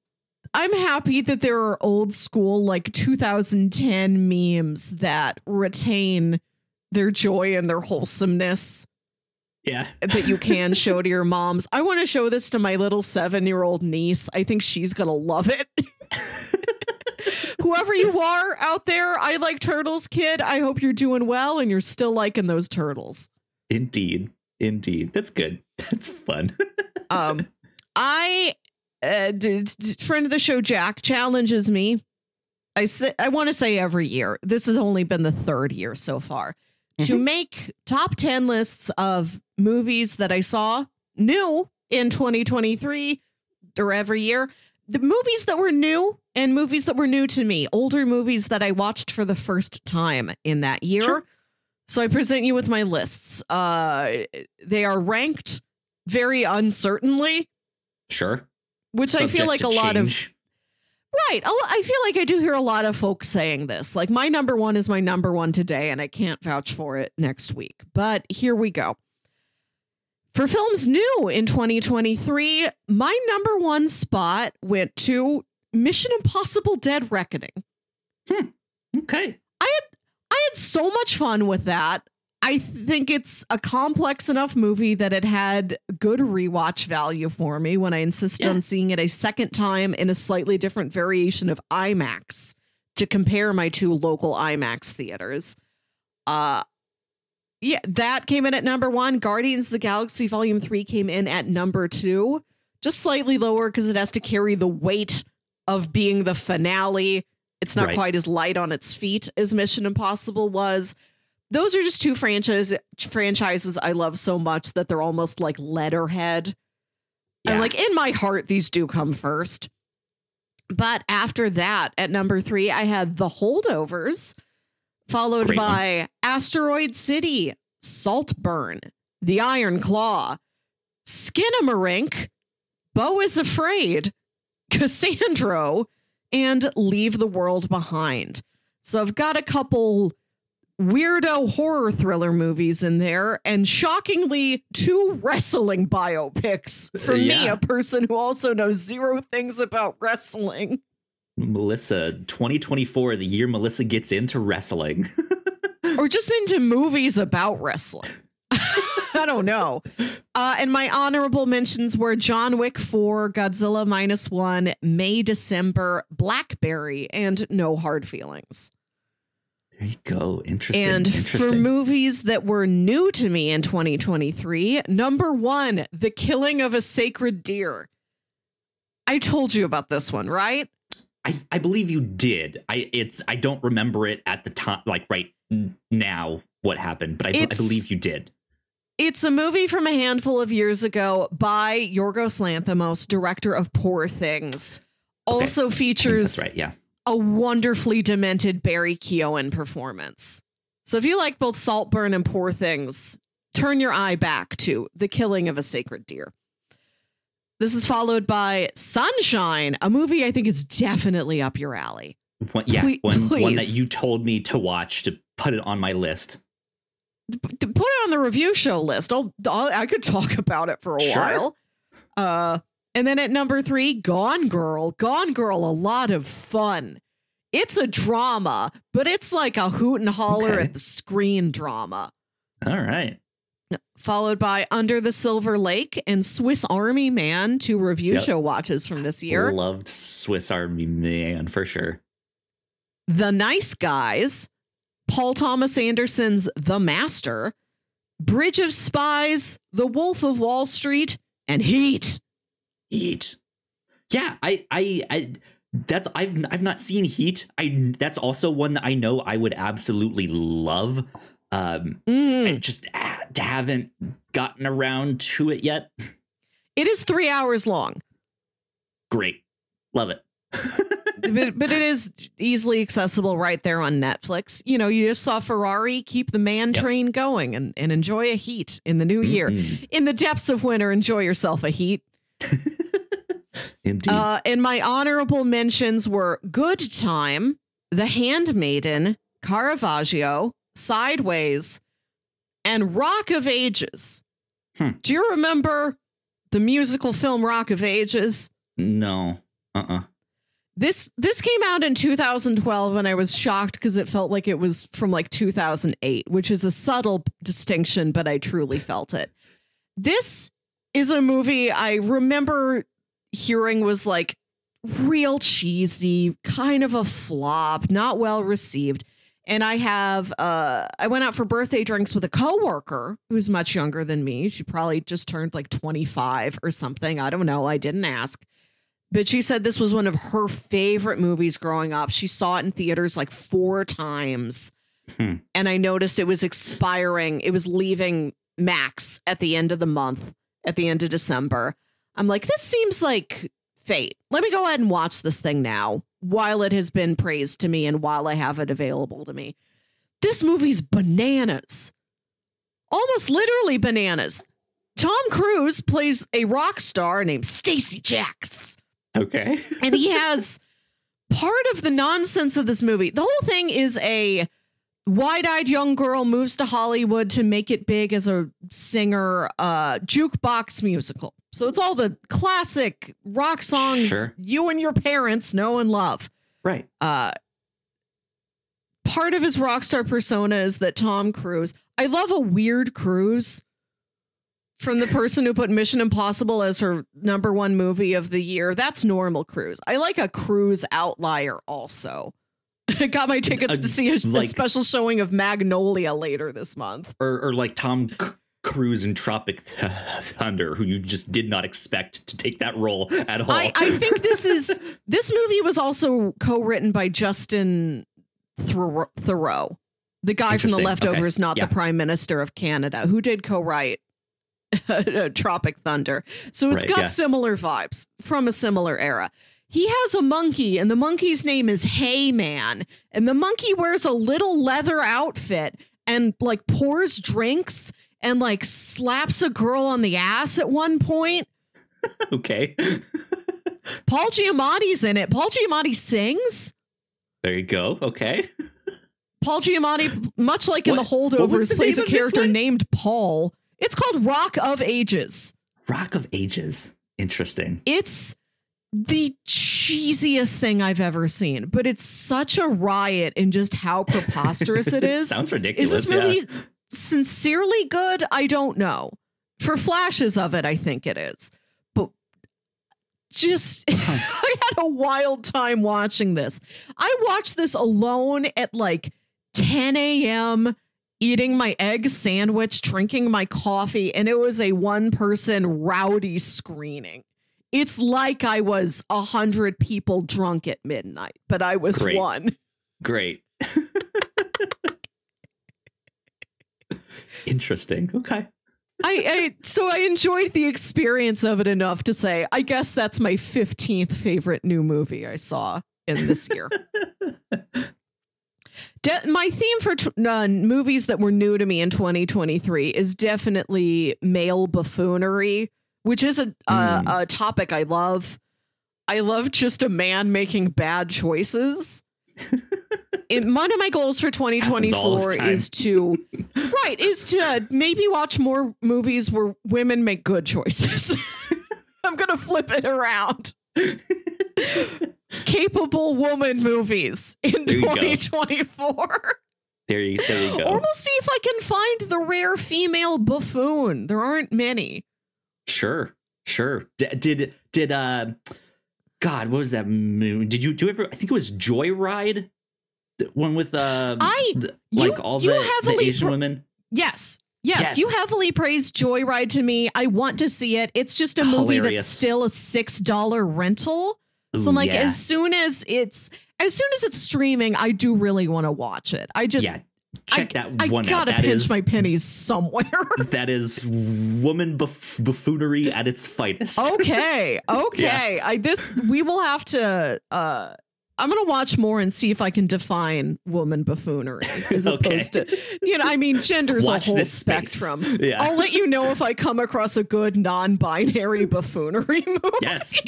I'm happy that there are old school, like 2010 memes that retain their joy and their wholesomeness
yeah.
that you can show to your moms. I want to show this to my little seven year old niece. I think she's going to love it. Whoever you are out there, I like turtles, kid. I hope you're doing well and you're still liking those turtles.
Indeed. Indeed. That's good. That's fun.
um, I, uh, d- d- friend of the show, Jack, challenges me. I say, I want to say every year. This has only been the third year so far to mm-hmm. make top 10 lists of movies that I saw new in 2023 or every year. The movies that were new and movies that were new to me, older movies that I watched for the first time in that year. Sure. So I present you with my lists. Uh, they are ranked very uncertainly.
Sure.
Which Subject I feel like a change. lot of Right. I feel like I do hear a lot of folks saying this. Like, my number one is my number one today, and I can't vouch for it next week. But here we go. For films new in 2023, my number one spot went to Mission Impossible Dead Reckoning.
Hmm. Okay.
I had I had so much fun with that. I think it's a complex enough movie that it had good rewatch value for me when I insisted yeah. on seeing it a second time in a slightly different variation of IMAX to compare my two local IMAX theaters. Uh yeah, that came in at number 1. Guardians of the Galaxy Volume 3 came in at number 2, just slightly lower because it has to carry the weight of being the finale. It's not right. quite as light on its feet as Mission Impossible was those are just two franchise franchises I love so much that they're almost like letterhead. Yeah. And like in my heart, these do come first. But after that, at number three, I had The Holdovers, followed Great by one. Asteroid City, Saltburn, The Iron Claw, Skinamarink, Beau is Afraid, Cassandro, and Leave the World Behind. So I've got a couple weirdo horror thriller movies in there, and shockingly, two wrestling biopics for yeah. me, a person who also knows zero things about wrestling.
Melissa, 2024, the year Melissa gets into wrestling.
or just into movies about wrestling. I don't know. Uh, and my honorable mentions were John Wick 4, Godzilla Minus One, May December, Blackberry, and No Hard Feelings.
There you go. Interesting.
And
Interesting.
for movies that were new to me in 2023, number one, The Killing of a Sacred Deer. I told you about this one, right?
I, I believe you did. I it's I don't remember it at the time, like right now what happened, but I, I believe you did.
It's a movie from a handful of years ago by Yorgos Lanthimos, director of Poor Things. Okay. Also features
right, yeah.
A wonderfully demented Barry Keoghan performance. So if you like both Saltburn and Poor Things, turn your eye back to The Killing of a Sacred Deer. This is followed by Sunshine, a movie I think is definitely up your alley.
One, yeah, please, one, one that you told me to watch to put it on my list
to put it on the review show list. I'll, I'll i could talk about it for a sure. while. Uh, and then at number three, Gone Girl. Gone Girl, a lot of fun. It's a drama, but it's like a hoot and holler okay. at the screen drama.
All right.
Followed by Under the Silver Lake and Swiss Army Man, two review yep. show watches from this year.
Loved Swiss Army Man for sure.
The Nice Guys, Paul Thomas Anderson's The Master, Bridge of Spies, The Wolf of Wall Street, and Heat.
Heat. Yeah, I, I, I, that's I've I've not seen Heat. I that's also one that I know I would absolutely love. Um, mm. I just ah, haven't gotten around to it yet.
It is three hours long.
Great, love it.
but, but it is easily accessible right there on Netflix. You know, you just saw Ferrari keep the man yep. train going and, and enjoy a heat in the new mm-hmm. year. In the depths of winter, enjoy yourself a heat.
Indeed.
Uh, and my honorable mentions were Good Time, The Handmaiden, Caravaggio, Sideways, and Rock of Ages. Hmm. Do you remember the musical film Rock of Ages?
No. Uh uh-uh. uh
this this came out in 2012 and I was shocked because it felt like it was from like 2008, which is a subtle distinction, but I truly felt it. This is a movie I remember hearing was like real cheesy, kind of a flop, not well received. And I have uh I went out for birthday drinks with a coworker who's much younger than me. She probably just turned like 25 or something. I don't know. I didn't ask but she said this was one of her favorite movies growing up. She saw it in theaters like four times. Hmm. And I noticed it was expiring. It was leaving Max at the end of the month, at the end of December. I'm like, this seems like fate. Let me go ahead and watch this thing now while it has been praised to me and while I have it available to me. This movie's bananas. Almost literally bananas. Tom Cruise plays a rock star named Stacee Jaxx.
Okay.
and he has part of the nonsense of this movie. The whole thing is a wide-eyed young girl moves to Hollywood to make it big as a singer uh jukebox musical. So it's all the classic rock songs sure. you and your parents know and love.
Right.
Uh part of his rock star persona is that Tom Cruise. I love a weird cruise from the person who put Mission Impossible as her number one movie of the year. That's normal cruise. I like a cruise outlier also. I got my tickets to see a, like, a, special showing of Magnolia later this month.
Or, or like Tom C- Cruise in Tropic Thunder, who you just did not expect to take that role at all.
I, I think this is this movie was also co-written by Justin Theroux, the guy from The Leftovers, okay. not yeah. the Prime Minister of Canada, who did co-write Tropic Thunder. So it's right, got yeah. similar vibes from a similar era. He has a monkey, and the monkey's name is Hey Man. And the monkey wears a little leather outfit and like pours drinks and like slaps a girl on the ass at one point.
okay.
Paul Giamatti's in it. Paul Giamatti sings.
There you go. Okay.
Paul Giamatti, much like in what, the holdovers, plays a character named Paul it's called Rock of Ages.
Rock of Ages. Interesting.
It's the cheesiest thing I've ever seen, but it's such a riot in just how preposterous it is.
Sounds ridiculous.
Is this movie yeah. sincerely good? I don't know. For flashes of it, I think it is. But just, I had a wild time watching this. I watched this alone at like 10 a.m., eating my egg sandwich, drinking my coffee, and it was a one person rowdy screening. It's like I was a hundred people drunk at midnight, but I was
Great.
one.
Great. Interesting. Okay.
I, I so I enjoyed the experience of it enough to say I guess that's my 15th favorite new movie I saw in this year. De- my theme for t- uh, movies that were new to me in 2023 is definitely male buffoonery, which is a, mm. a topic I love. I love just a man making bad choices. it, one of my goals for 2024 is to right is to maybe watch more movies where women make good choices. I'm gonna flip it around. Capable woman movies in 2024.
There you, there you go.
Or we'll see if I can find the rare female buffoon. There aren't many.
Sure, sure. D- did did uh God, what was that movie? Did you do you ever? I think it was Joyride, the one with uh,
I
the, like
you,
all the, the Asian pra- women.
Yes. yes, yes, You heavily praised Joyride to me. I want to see it. It's just a movie that's still a six dollar rental. Ooh, so I'm like, yeah. as soon as it's as soon as it's streaming, I do really want to watch it. I just
yeah, check I, that one
I gotta
out. That
pinch
is,
my pennies somewhere.
that is woman buff- buffoonery at its finest.
okay, okay. yeah. I this we will have to. uh I'm gonna watch more and see if I can define woman buffoonery as okay. opposed to, you know, I mean, gender's watch a whole spectrum. Yeah. I'll let you know if I come across a good non-binary buffoonery movie.
Yes,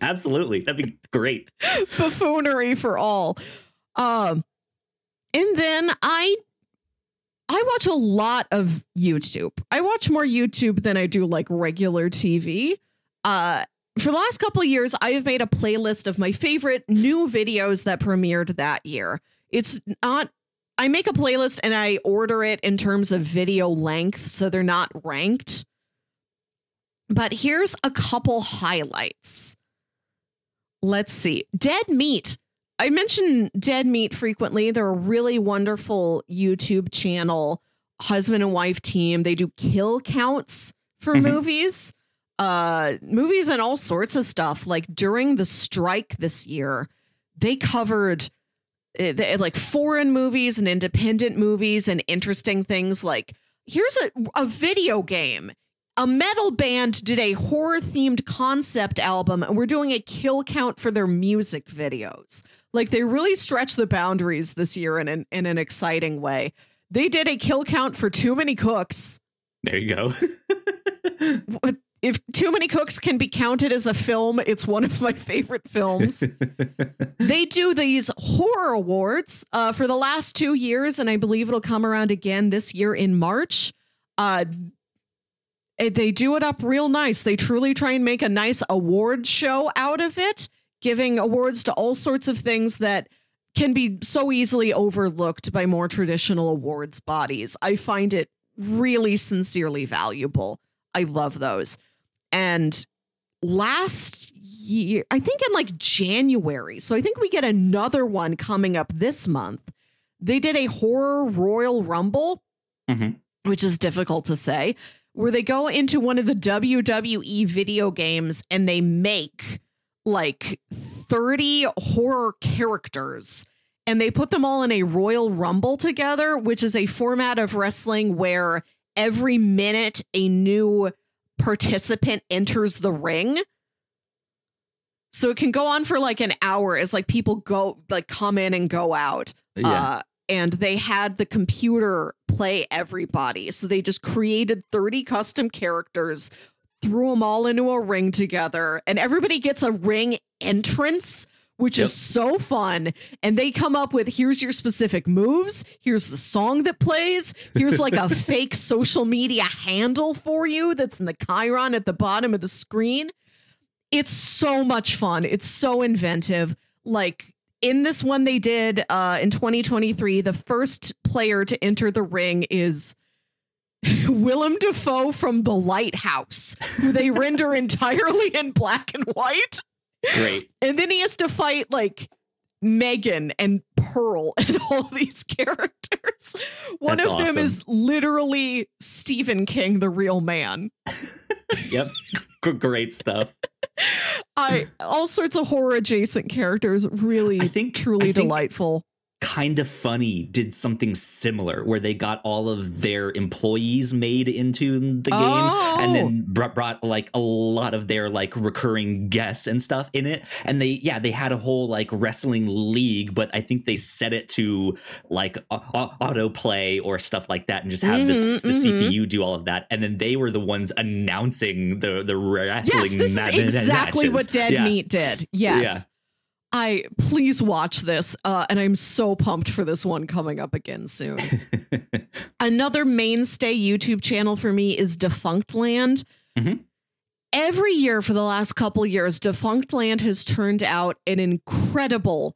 absolutely. That'd be great.
buffoonery for all. Um, and then I I watch a lot of YouTube. I watch more YouTube than I do like regular TV. Uh, for the last couple years, I have made a playlist of my favorite new videos that premiered that year. It's not, I make a playlist and I order it in terms of video length, so they're not ranked. But here's a couple highlights. Let's see. Dead Meat I mention Dead Meat frequently. They're a really wonderful YouTube channel, husband and wife team. They do kill counts for mm-hmm. movies, uh, movies and all sorts of stuff. Like during the strike this year, they covered uh, like foreign movies and independent movies and interesting things like here's a, a video game a metal band did a horror themed concept album and we're doing a kill count for their music videos. Like they really stretched the boundaries this year in an, in an exciting way. They did a kill count for Too Many Cooks.
There you go.
if Too Many Cooks can be counted as a film, it's one of my favorite films. they do these horror awards uh, for the last two years, and I believe it'll come around again this year in March. Uh, they do it up real nice. They truly try and make a nice award show out of it, giving awards to all sorts of things that can be so easily overlooked by more traditional awards bodies. I find it really sincerely valuable. I love those. And last year, I think in like January, so I think we get another one coming up this month. They did a horror Royal Rumble, mm-hmm. which is difficult to say where they go into one of the WWE video games and they make like 30 horror characters and they put them all in a Royal Rumble together, which is a format of wrestling where every minute a new participant enters the ring. So it can go on for like an hour as like people go like come in and go out. Yeah. Uh, and they had the computer play everybody. So they just created 30 custom characters, threw them all into a ring together, and everybody gets a ring entrance. Which yep. is so fun. And they come up with here's your specific moves. Here's the song that plays. Here's like a fake social media handle for you that's in the Chiron at the bottom of the screen. It's so much fun. It's so inventive. Like, in this one they did uh, in 2023, the first player to enter the ring is Willem Dafoe from The Lighthouse, who they render entirely in black and white.
Great.
And then he has to fight like Megan and Pearl and all these characters. One That's of awesome. them is literally Stephen King, the real man.
yep. Great stuff.
I all sorts of horror adjacent characters really I think truly I think, delightful
kind of funny did something similar where they got all of their employees made into the game oh. and then oh. brought, brought like a lot of their like recurring guests and stuff in it and they yeah they had a whole like wrestling league but i think they set it to like a- a- autoplay or stuff like that and just have mm-hmm, this the mm-hmm. cpu do all of that and then they were the ones announcing the the wrestling yes,
this is exactly what dead yeah. meat did yes yeah. I please watch this, uh, and I'm so pumped for this one coming up again soon. Another mainstay YouTube channel for me is Defunctland. Mm-hmm. Every year for the last couple years, Defunctland has turned out an incredible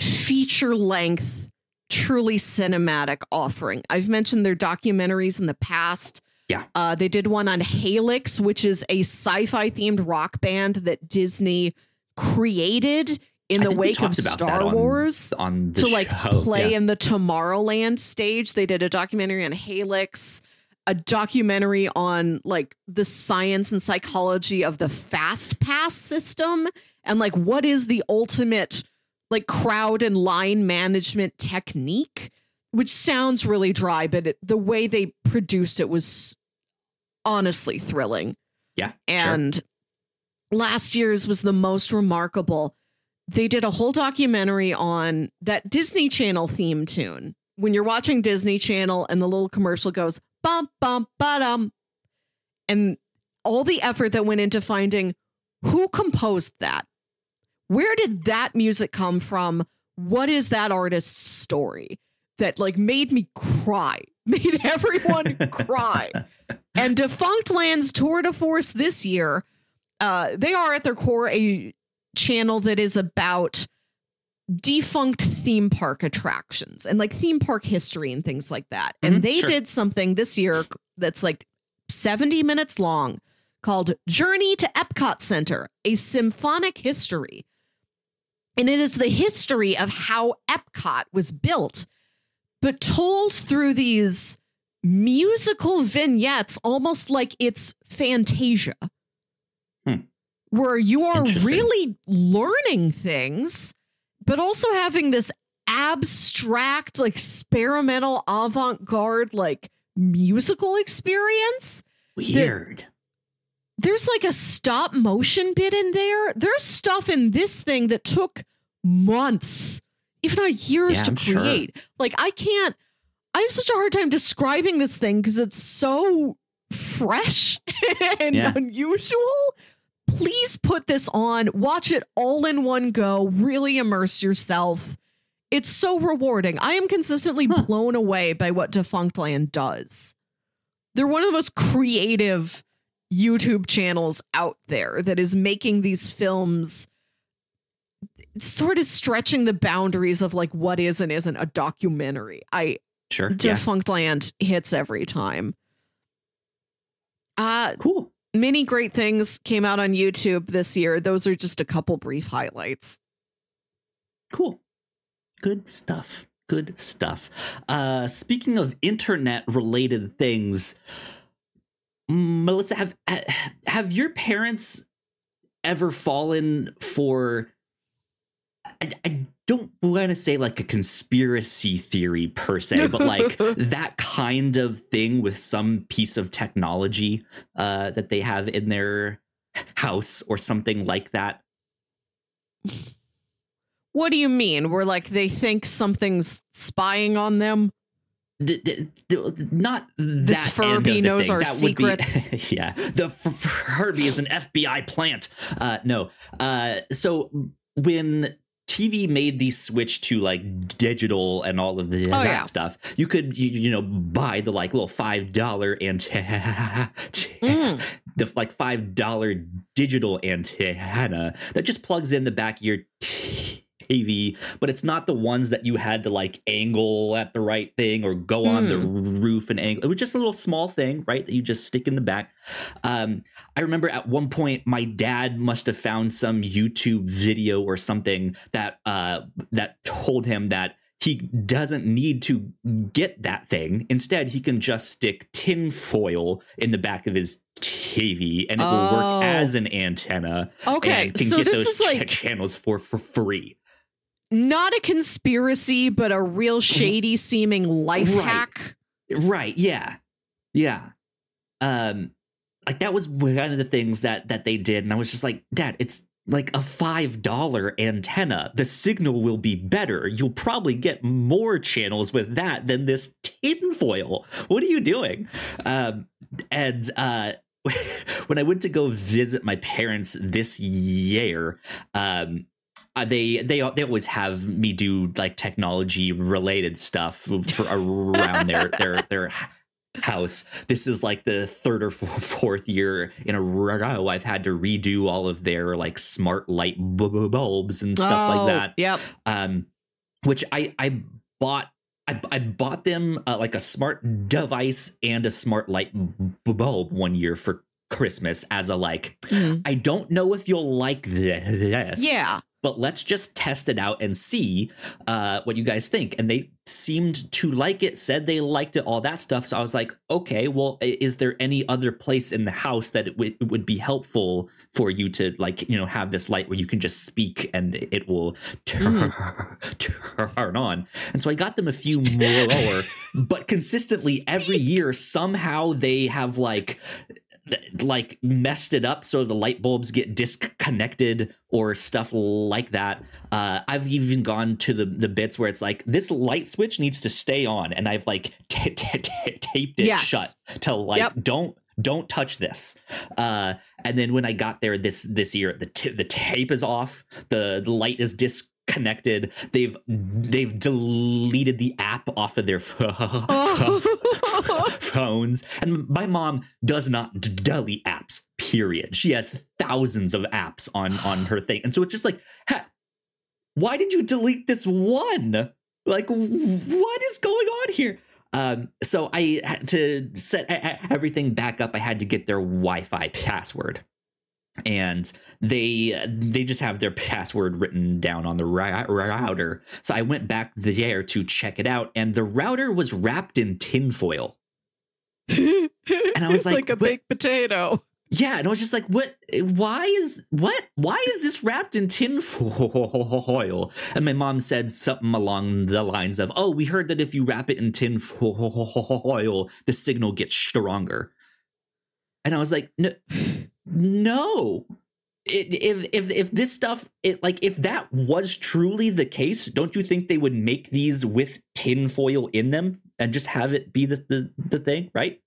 feature length, truly cinematic offering. I've mentioned their documentaries in the past.
Yeah.
Uh, they did one on Halyx, which is a sci fi themed rock band that Disney created in the wake of Star on, Wars
on
to like play yeah. in the Tomorrowland stage. They did a documentary on Halyx, a documentary on like the science and psychology of the fast pass system and like what is the ultimate like crowd and line management technique, which sounds really dry, but it, the way they produced it was honestly thrilling.
Yeah.
And sure. last year's was the most remarkable they did a whole documentary on that Disney Channel theme tune. When you're watching Disney Channel and the little commercial goes bump bump ba and all the effort that went into finding who composed that. Where did that music come from? What is that artist's story that like made me cry, made everyone cry? And Defunctland's tour de force this year, uh, they are at their core a channel that is about defunct theme park attractions and like theme park history and things like that. Mm-hmm, and they sure. did something this year that's like 70 minutes long called Journey to Epcot Center, a symphonic history. And it is the history of how Epcot was built, but told through these musical vignettes, almost like it's Fantasia where you are really learning things, but also having this abstract, like experimental, avant garde, like musical experience.
Weird.
There's like a stop motion bit in there. There's stuff in this thing that took months, if not years, yeah, to I'm create. Sure. Like, I can't, I have such a hard time describing this thing because it's so fresh and yeah. unusual please put this on, watch it all in one go, really immerse yourself. It's so rewarding. I am consistently huh. blown away by what Defunctland does. They're one of the most creative YouTube channels out there that is making these films sort of stretching the boundaries of like what is and isn't a documentary. I
sure
Defunctland yeah. hits every time. Uh
cool
many great things came out on YouTube this year. Those are just a couple brief highlights.
Cool. Good stuff. Good stuff. Uh, speaking of internet related things, Melissa, have have your parents ever fallen for I, I don't want to say like a conspiracy theory per se, but like that kind of thing with some piece of technology uh, that they have in their house or something like that.
What do you mean? Where like they think something's spying on them?
D- d- d- not
this Furby knows
thing.
our
that
secrets.
Be, yeah, the f- Furby is an FBI plant. Uh, no, uh, so when TV made the switch to like digital and all of the, oh, that yeah. stuff. You could you, you, know buy the like little five dollar antenna, mm. the like five dollar digital antenna that just plugs in the back of your TV, but it's not the ones that you had to like angle at the right thing or go on the hmm. roof and angle. It was just a little small thing, right? That you just stick in the back. Um, I remember at one point my dad must have found some YouTube video or something that uh, that told him that he doesn't need to get that thing. Instead, he can just stick tin foil in the back of his TV and it oh. will work oh. as an antenna.
Okay,
and can
so
get
this
those
is like
channels for for free.
Not a conspiracy, but a real shady seeming life
right.
hack.
Right. Yeah. Yeah. Um, like that was one of the things that that they did, and I was just like, Dad, it's like a five dollar antenna. The signal will be better. You'll probably get more channels with that than this tinfoil. What are you doing? Um, and uh, when I went to go visit my parents this year, um, uh, they they they always have me do like technology related stuff for around their their their house. This is like the third or fourth year in a row I've had to redo all of their like smart light bulbs and stuff
oh,
like that.
Yep.
Um, which I I bought. I, I bought them uh, like a smart device and a smart light bulb one year for Christmas as a like. Mm. I don't know if you'll like this.
Yeah
but let's just test it out and see uh, what you guys think. And they seemed to like it, said they liked it, all that stuff. So I was like, okay, well, is there any other place in the house that it, w- it would be helpful for you to like, you know, have this light where you can just speak and it will turn, mm. turn on? And so I got them a few more, but consistently every year, somehow they have like like messed it up so the light bulbs get disconnected or stuff like that. Uh, I've even gone to the the bits where it's like this light switch needs to stay on, and I've like t- t- t- taped it yes. shut to like yep. don't don't touch this. Uh, and then when I got there this this year, the t- the tape is off, the, the light is disconnected. They've they've deleted the app off of their phones. And my mom does not delete apps. Period. She has thousands of apps on on her thing, and so it's just like, why did you delete this one? Like, what is going on here? Um, so I had to set everything back up. I had to get their Wi-Fi password and they they just have their password written down on the router. So I went back there to check it out, and the router was wrapped in tinfoil. and I was like,
like a baked potato.
Yeah, and I was just like, "What? Why is what? Why is this wrapped in tinfoil?" And my mom said something along the lines of, "Oh, we heard that if you wrap it in tinfoil, the signal gets stronger." And I was like, "No, no. If if if this stuff it like if that was truly the case don't you think they would make these with tinfoil in them and just have it be the the, the thing right?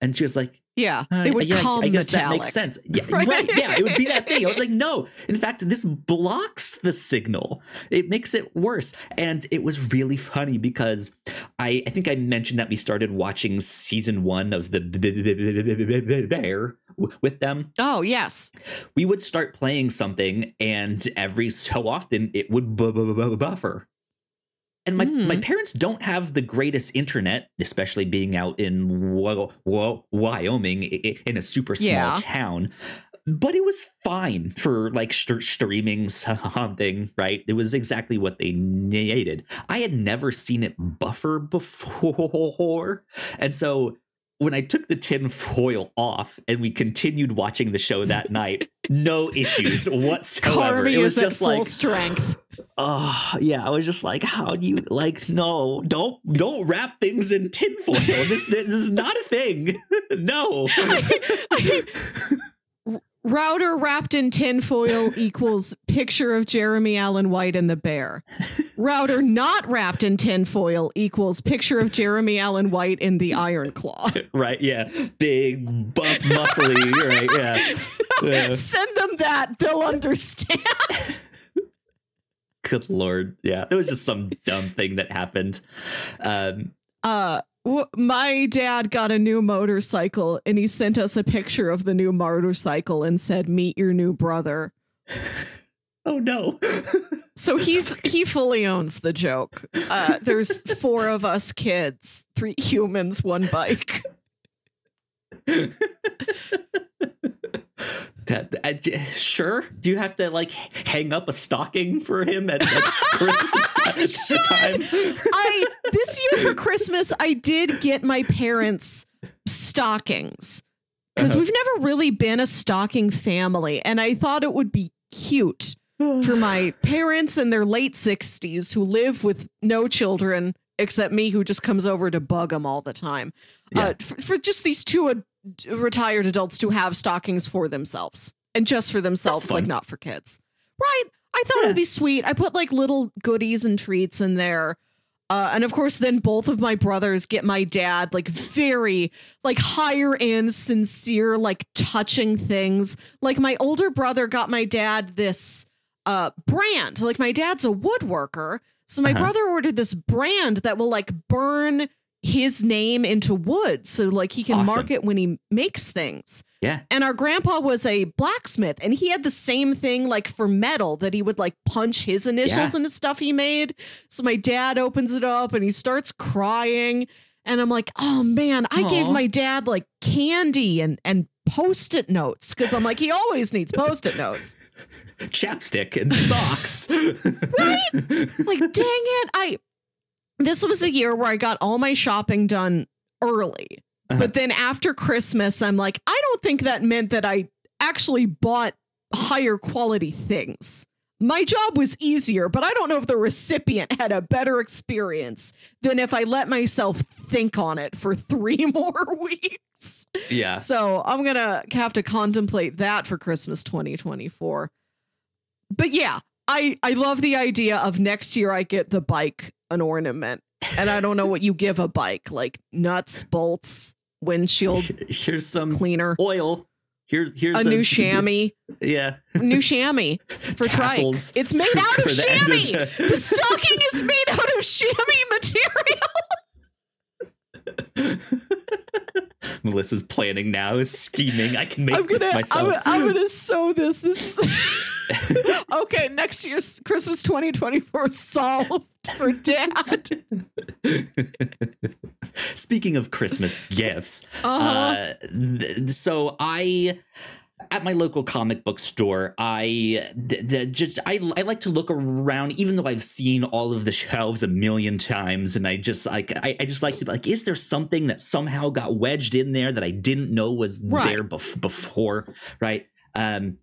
And she was like
yeah, uh, it would yeah,
I
guess
metallic. that makes sense. Yeah, right? right? Yeah, it would be that thing. I was like, no. In fact, this blocks the signal. It makes it worse. And it was really funny because I, I think I mentioned that we started watching season one of the Bear with them.
Oh yes.
We would start playing something, and every so often it would buffer. And my, mm. my parents don't have the greatest internet, especially being out in Wyoming in a super small yeah. town. But it was fine for like st- streaming something, right? It was exactly what they needed. I had never seen it buffer before. And so when I took the tin foil off and we continued watching the show that night, no issues whatsoever.
Carmy it was just like strength.
Oh yeah, I was just like, how do you like? No, don't don't wrap things in tinfoil. This this is not a thing. no. I, I,
Router wrapped in tinfoil equals picture of Jeremy Allen White and the bear. Router not wrapped in tinfoil equals picture of Jeremy Allen White in the Iron Claw.
Right, yeah. Big, buff, muscly, right, yeah.
yeah. Send them that, they'll understand.
Good lord. Yeah. It was just some dumb thing that happened. Um
uh my dad got a new motorcycle and he sent us a picture of the new motorcycle and said meet your new brother
oh no
so he's he fully owns the joke uh, there's four of us kids three humans one bike
Uh, sure. Do you have to like hang up a stocking for him at, at Christmas time?
I this year for Christmas I did get my parents stockings because uh-huh. we've never really been a stocking family, and I thought it would be cute for my parents in their late 60s who live with no children except me who just comes over to bug them all the time. Yeah. Uh, for, for, just these two retired adults to have stockings for themselves and just for themselves, like not for kids. Right. I thought yeah. it would be sweet. I put like little goodies and treats in there. Uh, and of course, then both of my brothers get my dad like very like higher end, sincere, like touching things. Like my older brother got my dad this uh brand. Like my dad's a woodworker, so my uh-huh. brother ordered this brand that will like burn his name into wood so like he can awesome. mark it when he makes things.
Yeah.
And our grandpa was a blacksmith and he had the same thing like for metal that he would like punch his initials yeah. into stuff he made. So my dad opens it up and he starts crying and I'm like, "Oh man, I Aww. gave my dad like candy and and post-it notes cuz I'm like he always needs post-it notes."
Chapstick and socks.
right? Like dang it. I this was a year where I got all my shopping done early. Uh-huh. But then after Christmas, I'm like, I don't think that meant that I actually bought higher quality things. My job was easier, but I don't know if the recipient had a better experience than if I let myself think on it for three more weeks.
Yeah.
So I'm going to have to contemplate that for Christmas 2024. But yeah, I, I love the idea of next year I get the bike an ornament. And I don't know what you give a bike, like nuts, bolts, windshield.
Here's some
cleaner
oil. Here's here's
a, a new chamois.
Yeah,
new chamois for Tassels trike. It's made out of chamois. The, the stocking is made out of chamois material.
Melissa's planning now, is scheming. I can make
I'm gonna,
this myself.
I'm, I'm gonna sew this. This okay. Next year's Christmas 2024 solved for Dad.
Speaking of Christmas gifts, uh-huh. uh, th- so I at my local comic book store, I d- d- just I, I like to look around, even though I've seen all of the shelves a million times, and I just like I, I just like to like, is there something that somehow got wedged in there that I didn't know was right. there bef- before, right? Um,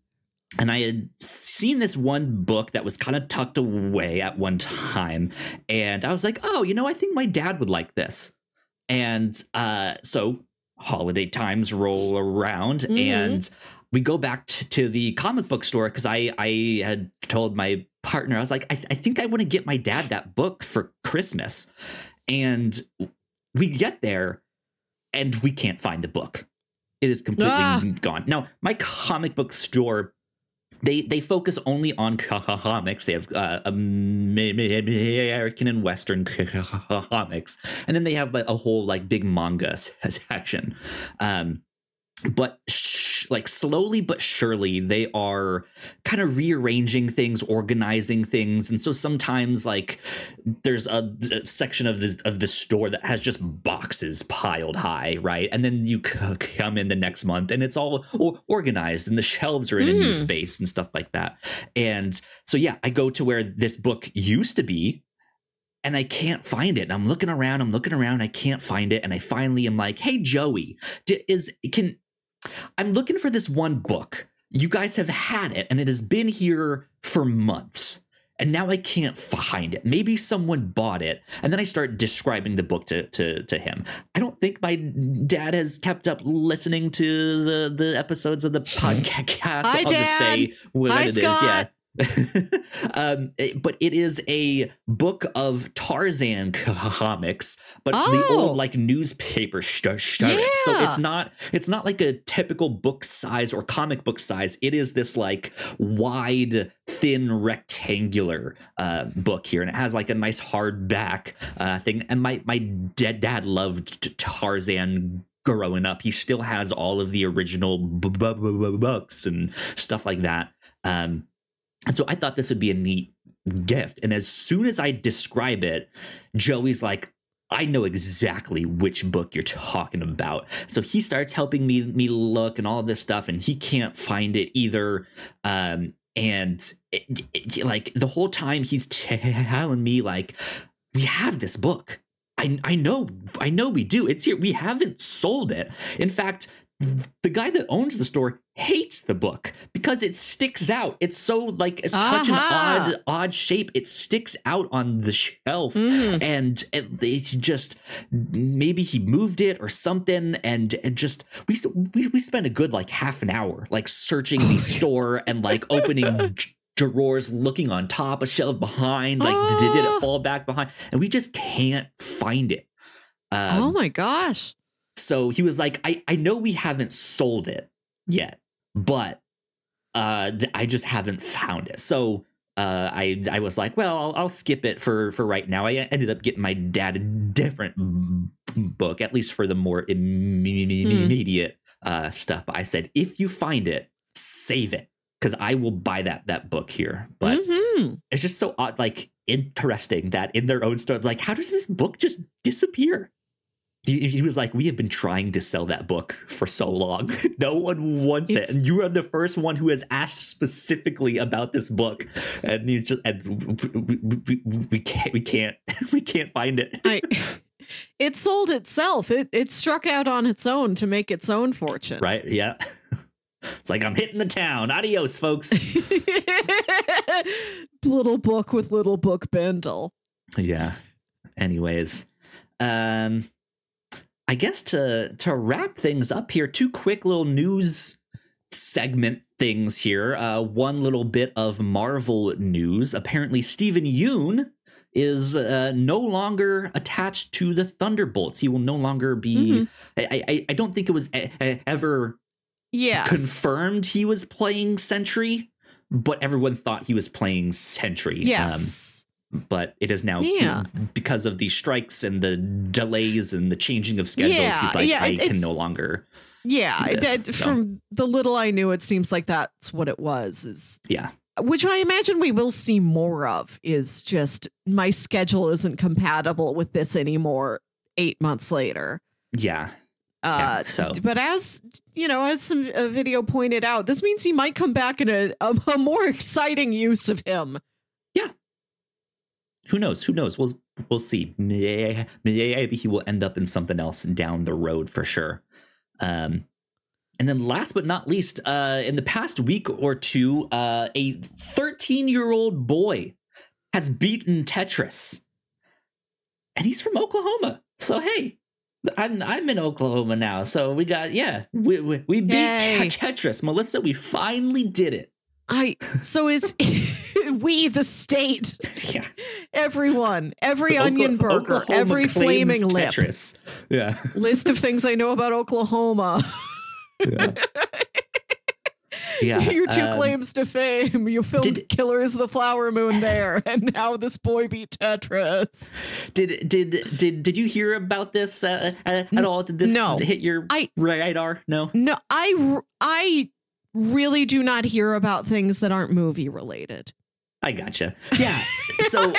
and I had seen this one book that was kind of tucked away at one time, and I was like, oh, you know, I think my dad would like this, and uh, so holiday times roll around mm-hmm. and we go back to, to the comic book store because I I had told my partner I was like I, I think I want to get my dad that book for Christmas, and we get there, and we can't find the book. It is completely ah. gone. Now my comic book store they they focus only on comics. They have uh, American and Western comics, and then they have like a whole like big manga section. Um, but sh- like slowly but surely they are kind of rearranging things organizing things and so sometimes like there's a, a, section of the of the store that has just boxes piled high right and then you c- come in the next month and it's all organized and the shelves are in mm. a new hmm. space and stuff like that and so yeah i go to where this book used to be and I can't find it. And I'm looking around, I'm looking around, I can't find it. And I finally am like, hey, Joey, is can I'm looking for this one book. You guys have had it and it has been here for months. And now I can't find it. Maybe someone bought it. And then I start describing the book to, to, to him. I don't think my dad has kept up listening to the, the episodes of the podcast.
Hi, I'll Dad. just say what Hi, it Scott. is. Yeah.
um, eh, but it is a book of Tarzan comics, but oh. the old like newspaper st- yeah. So it's not it's not like a typical book size or comic book size. It is this like wide, thin, rectangular uh, book here, and it has like a nice hardback uh, thing. And my my dead dad loved Tarzan growing up. He still has all of the original b- b- b- books and stuff like that. Um, and so I thought this would be a neat gift. And as soon as I describe it, Joey's like, I know exactly which book you're talking about. So he starts helping me me look and all this stuff, and he can't find it either. Um, and it, it, like the whole time he's telling me like, we have this book. I I know I know we do. It's here. We haven't sold it. In fact, the guy that owns the store hates the book because it sticks out. It's so like it's uh-huh. such an odd odd shape. It sticks out on the shelf, mm. and it, it, just maybe he moved it or something. And, and just we we we spent a good like half an hour like searching the store and like opening. drawers looking on top a shelf behind like oh. did, did it fall back behind and we just can't find it
um, oh my gosh
so he was like, I, I know we haven't sold it yet, but uh, I just haven't found it. So uh, I I was like, well, I'll, I'll, skip it for for right now. I ended up getting my dad a different book, at least for the more hmm. immediate hmm. uh, stuff. But I said, if you find it, save it because I will buy that that book here. But mm-hmm. it's just so odd, like interesting that in their own store, like, how does this book just disappear? He, he, was like, "We have been trying to sell that book for so long. no one wants it's, it, and you are the first one who has asked specifically about this book, and you just and we, we, we can't we can't we can't find it."
I, it sold itself. It it struck out on its own to make its own fortune.
Right? Yeah. It's like I'm hitting the town. Adios, folks.
little book with little book bundle.
Yeah. Anyways, um I guess to to wrap things up here, two quick little news segment things here. Uh, one little bit of Marvel news. Apparently, Steven Yeun is uh, no longer attached to the Thunderbolts. He will no longer be. Mm-hmm. I, I, I don't think it was ever
yes.
confirmed he was playing Sentry, but everyone thought he was playing Sentry.
Um, yes. Um,
but it is now yeah. because of the strikes and the delays and the changing of schedules. Yeah, he's like, yeah, I can no longer.
Yeah, this, that, so. from the little I knew, it seems like that's what it was. Is
yeah,
which I imagine we will see more of. Is just my schedule isn't compatible with this anymore. Eight months later.
Yeah.
Uh, yeah, so. but as you know, as some a video pointed out, this means he might come back in a, a, a more exciting use of him
who knows? Who knows? We'll we'll see. Maybe he will end up in something else down the road for sure. Um, and then last but not least, uh, in the past week or two, uh, a 13 year old boy has beaten Tetris, and he's from Oklahoma. So hey, I'm I'm in Oklahoma now. So we got yeah, we we, we beat Tetris, Melissa. We finally did it.
I so is we the state.
Yeah.
Everyone, every onion burger, Oklahoma every flaming Tetris.
Yeah.
List of things I know about Oklahoma. Yeah. yeah. Your two um, claims to fame. You filmed did, Killers the Flower Moon there, and now this boy beat Tetris.
Did did did did you hear about this uh, uh at all? Did this no. hit your I, radar? No.
No, I I really do not hear about things that aren't movie related.
I gotcha. Yeah. So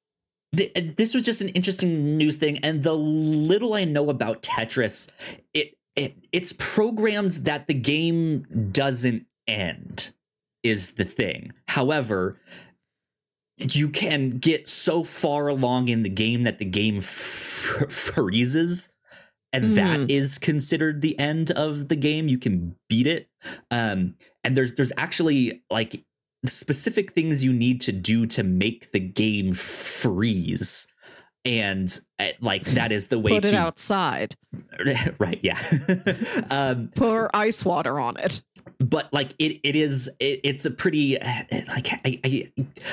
th- this was just an interesting news thing, and the little I know about Tetris, it, it it's programmed that the game doesn't end is the thing. However, you can get so far along in the game that the game f- freezes and mm. that mm-hmm. considered the end of the game you can beat it um and there's there's actually like specific things you need to do to make the game freeze. And uh, like that is the way
put
to
it outside.
Right yeah.
Um pour ice water on it
but like it it is it, it's a pretty like I, I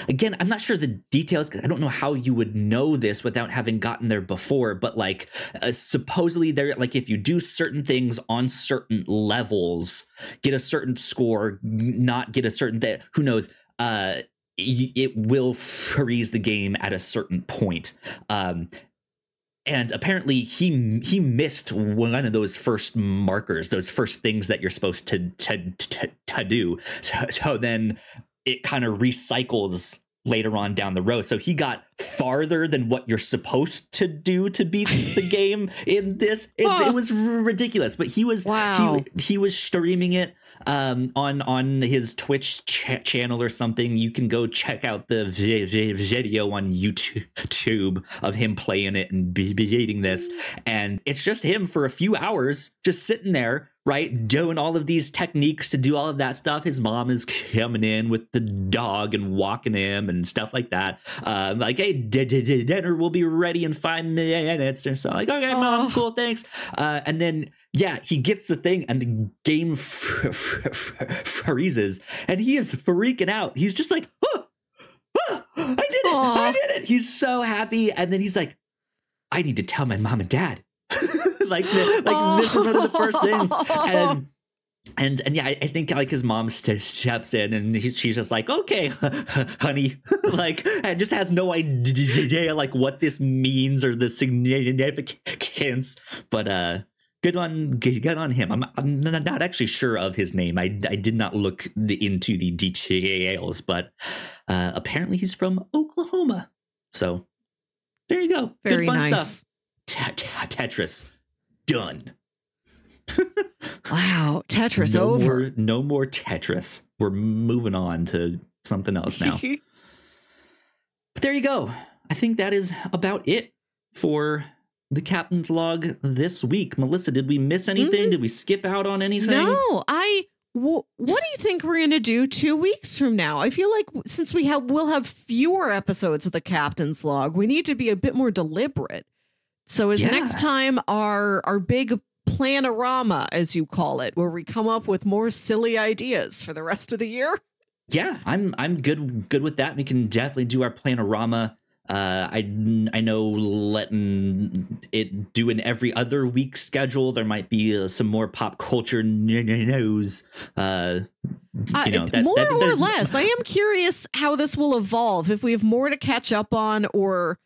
again i'm not sure the details because i don't know how you would know this without having gotten there before but like uh, supposedly there like if you do certain things on certain levels get a certain score not get a certain that who knows uh it will freeze the game at a certain point. Um and apparently he he missed one of those first markers those first things that you're supposed to to to, to do so, so then it kind of recycles later on down the road. So he got farther than what you're supposed to do to beat the game in this. It was ridiculous, but he was wow. he, he was streaming it um, on on his Twitch ch- channel or something. You can go check out the v- v- video on YouTube of him playing it and beating this, and it's just him for a few hours just sitting there right? Doing all of these techniques to do all of that stuff. His mom is coming in with the dog and walking him and stuff like that. Uh, like, hey, d- d- dinner will be ready in five minutes. And so, like, okay, mom, cool, thanks. Uh, and then, yeah, he gets the thing and the game f- f- f- freezes and he is freaking out. He's just like, oh, oh I did it. Aww. I did it. He's so happy. And then he's like, I need to tell my mom and dad. like the, like this is one of the first things and and and yeah, I, I think like his mom st- steps in and he, she's just like, "Okay, honey," like and just has no idea like what this means or the significance. But uh, good on good on him. I'm I'm not actually sure of his name. I I did not look into the details, but uh, apparently he's from Oklahoma. So there you go.
Very good fun nice.
stuff. Tetris done.
wow, Tetris
no
over.
More, no more Tetris. We're moving on to something else now. but there you go. I think that is about it for the captain's log this week. Melissa, did we miss anything? Mm-hmm. Did we skip out on anything?
No, I. what do you think we're going to do two weeks from now? I feel like since we have we'll have fewer episodes of the captain's log, we need to be a bit more deliberate. So is yeah. next time our our big planorama, as you call it, where we come up with more silly ideas for the rest of the year?
Yeah, I'm I'm good good with that. We can definitely do our planorama. Uh, I I know letting it do an every other week schedule. There might be uh, some more pop culture news. Uh,
you know, uh, that, more that, or less. I am curious how this will evolve. If we have more to catch up on, or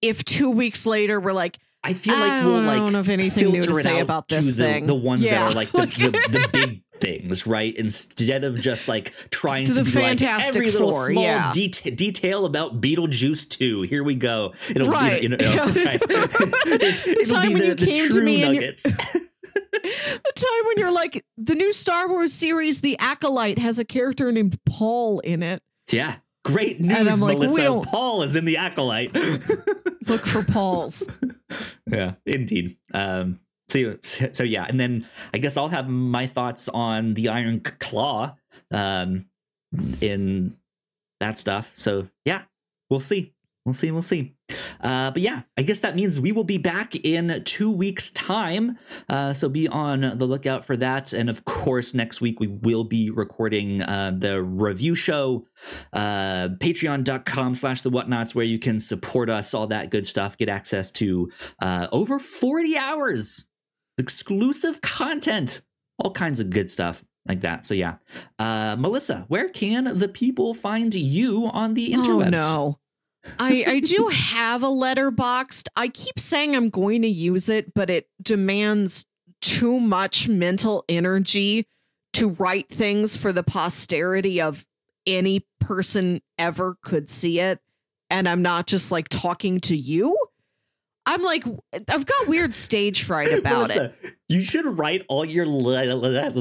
if two weeks later we're like,
I feel like I we'll like
don't have anything new to say about this
the,
thing.
The ones yeah. that are like the, the, the big things, right? Instead of just like trying to,
to
be
Fantastic
like every little
Four,
small
yeah.
det- detail about Beetlejuice 2. Here we go. It'll
right.
You know, you know, right.
the time when you came to me nuggets. and the time when you're like the new Star Wars series, The Acolyte, has a character named Paul in it.
Yeah. Great news, like, Melissa. Paul is in the acolyte.
Look for Pauls.
yeah, indeed. Um, so, so yeah, and then I guess I'll have my thoughts on the Iron Claw um, in that stuff. So yeah, we'll see. We'll see. We'll see. Uh, but yeah, I guess that means we will be back in two weeks' time. Uh, so be on the lookout for that. And of course, next week we will be recording uh, the review show, uh, patreon.com slash the whatnauts, where you can support us, all that good stuff, get access to uh, over 40 hours exclusive content, all kinds of good stuff like that. So yeah, uh, Melissa, where can the people find you on the interwebs?
Oh no. I, I do have a Letterboxd. I keep saying I'm going to use it, but it demands too much mental energy to write things for the posterity of any person ever could see it. And I'm not just like talking to you. I'm like, I've got weird stage fright about Melissa, it.
You should write all your letterbox.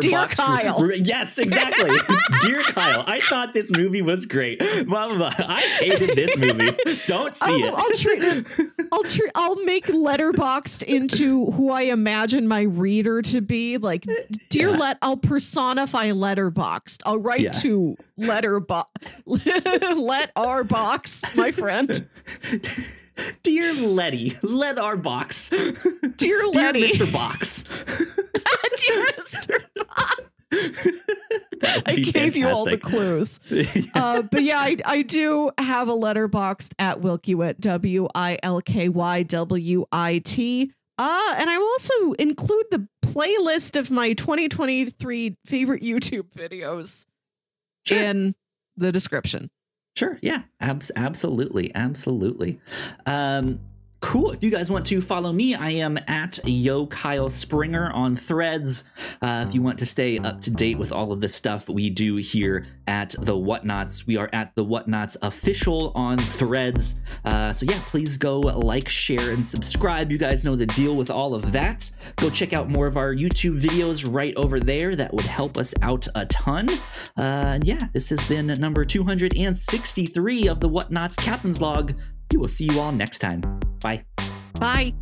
Dear Kyle.
Yes, exactly. Dear Kyle, I thought this movie was great. I hated this movie. Don't see
I'll,
it.
I'll treat it. I'll treat. I'll make Letterboxd into who I imagine my reader to be. Like, dear yeah. let, I'll personify Letterboxd. I'll write yeah. to Letterboxd. let our box, my friend.
Dear Letty, let our box.
Dear Letty.
Dear Mr. Box.
Dear Mr. Box. I gave fantastic. you all the clues. uh, but yeah, I, I do have a Letterboxd at Wilkywit, W I L K Y W I T. Uh, and I will also include the playlist of my 2023 favorite YouTube videos sure. in the description.
Sure. Yeah. Abs- absolutely. Absolutely. Um, Cool. If you guys want to follow me, I am at Yo Kyle Springer on threads. Uh, if you want to stay up to date with all of the stuff we do here at the Whatnauts, we are at the Whatnauts official on threads. Uh, so yeah, please go like, share, and subscribe. You guys know the deal with all of that. Go check out more of our YouTube videos right over there. That would help us out a ton. Uh, yeah, this has been number 263 of the Whatnauts Captain's Log. We will see you all next time. Bye.
Bye.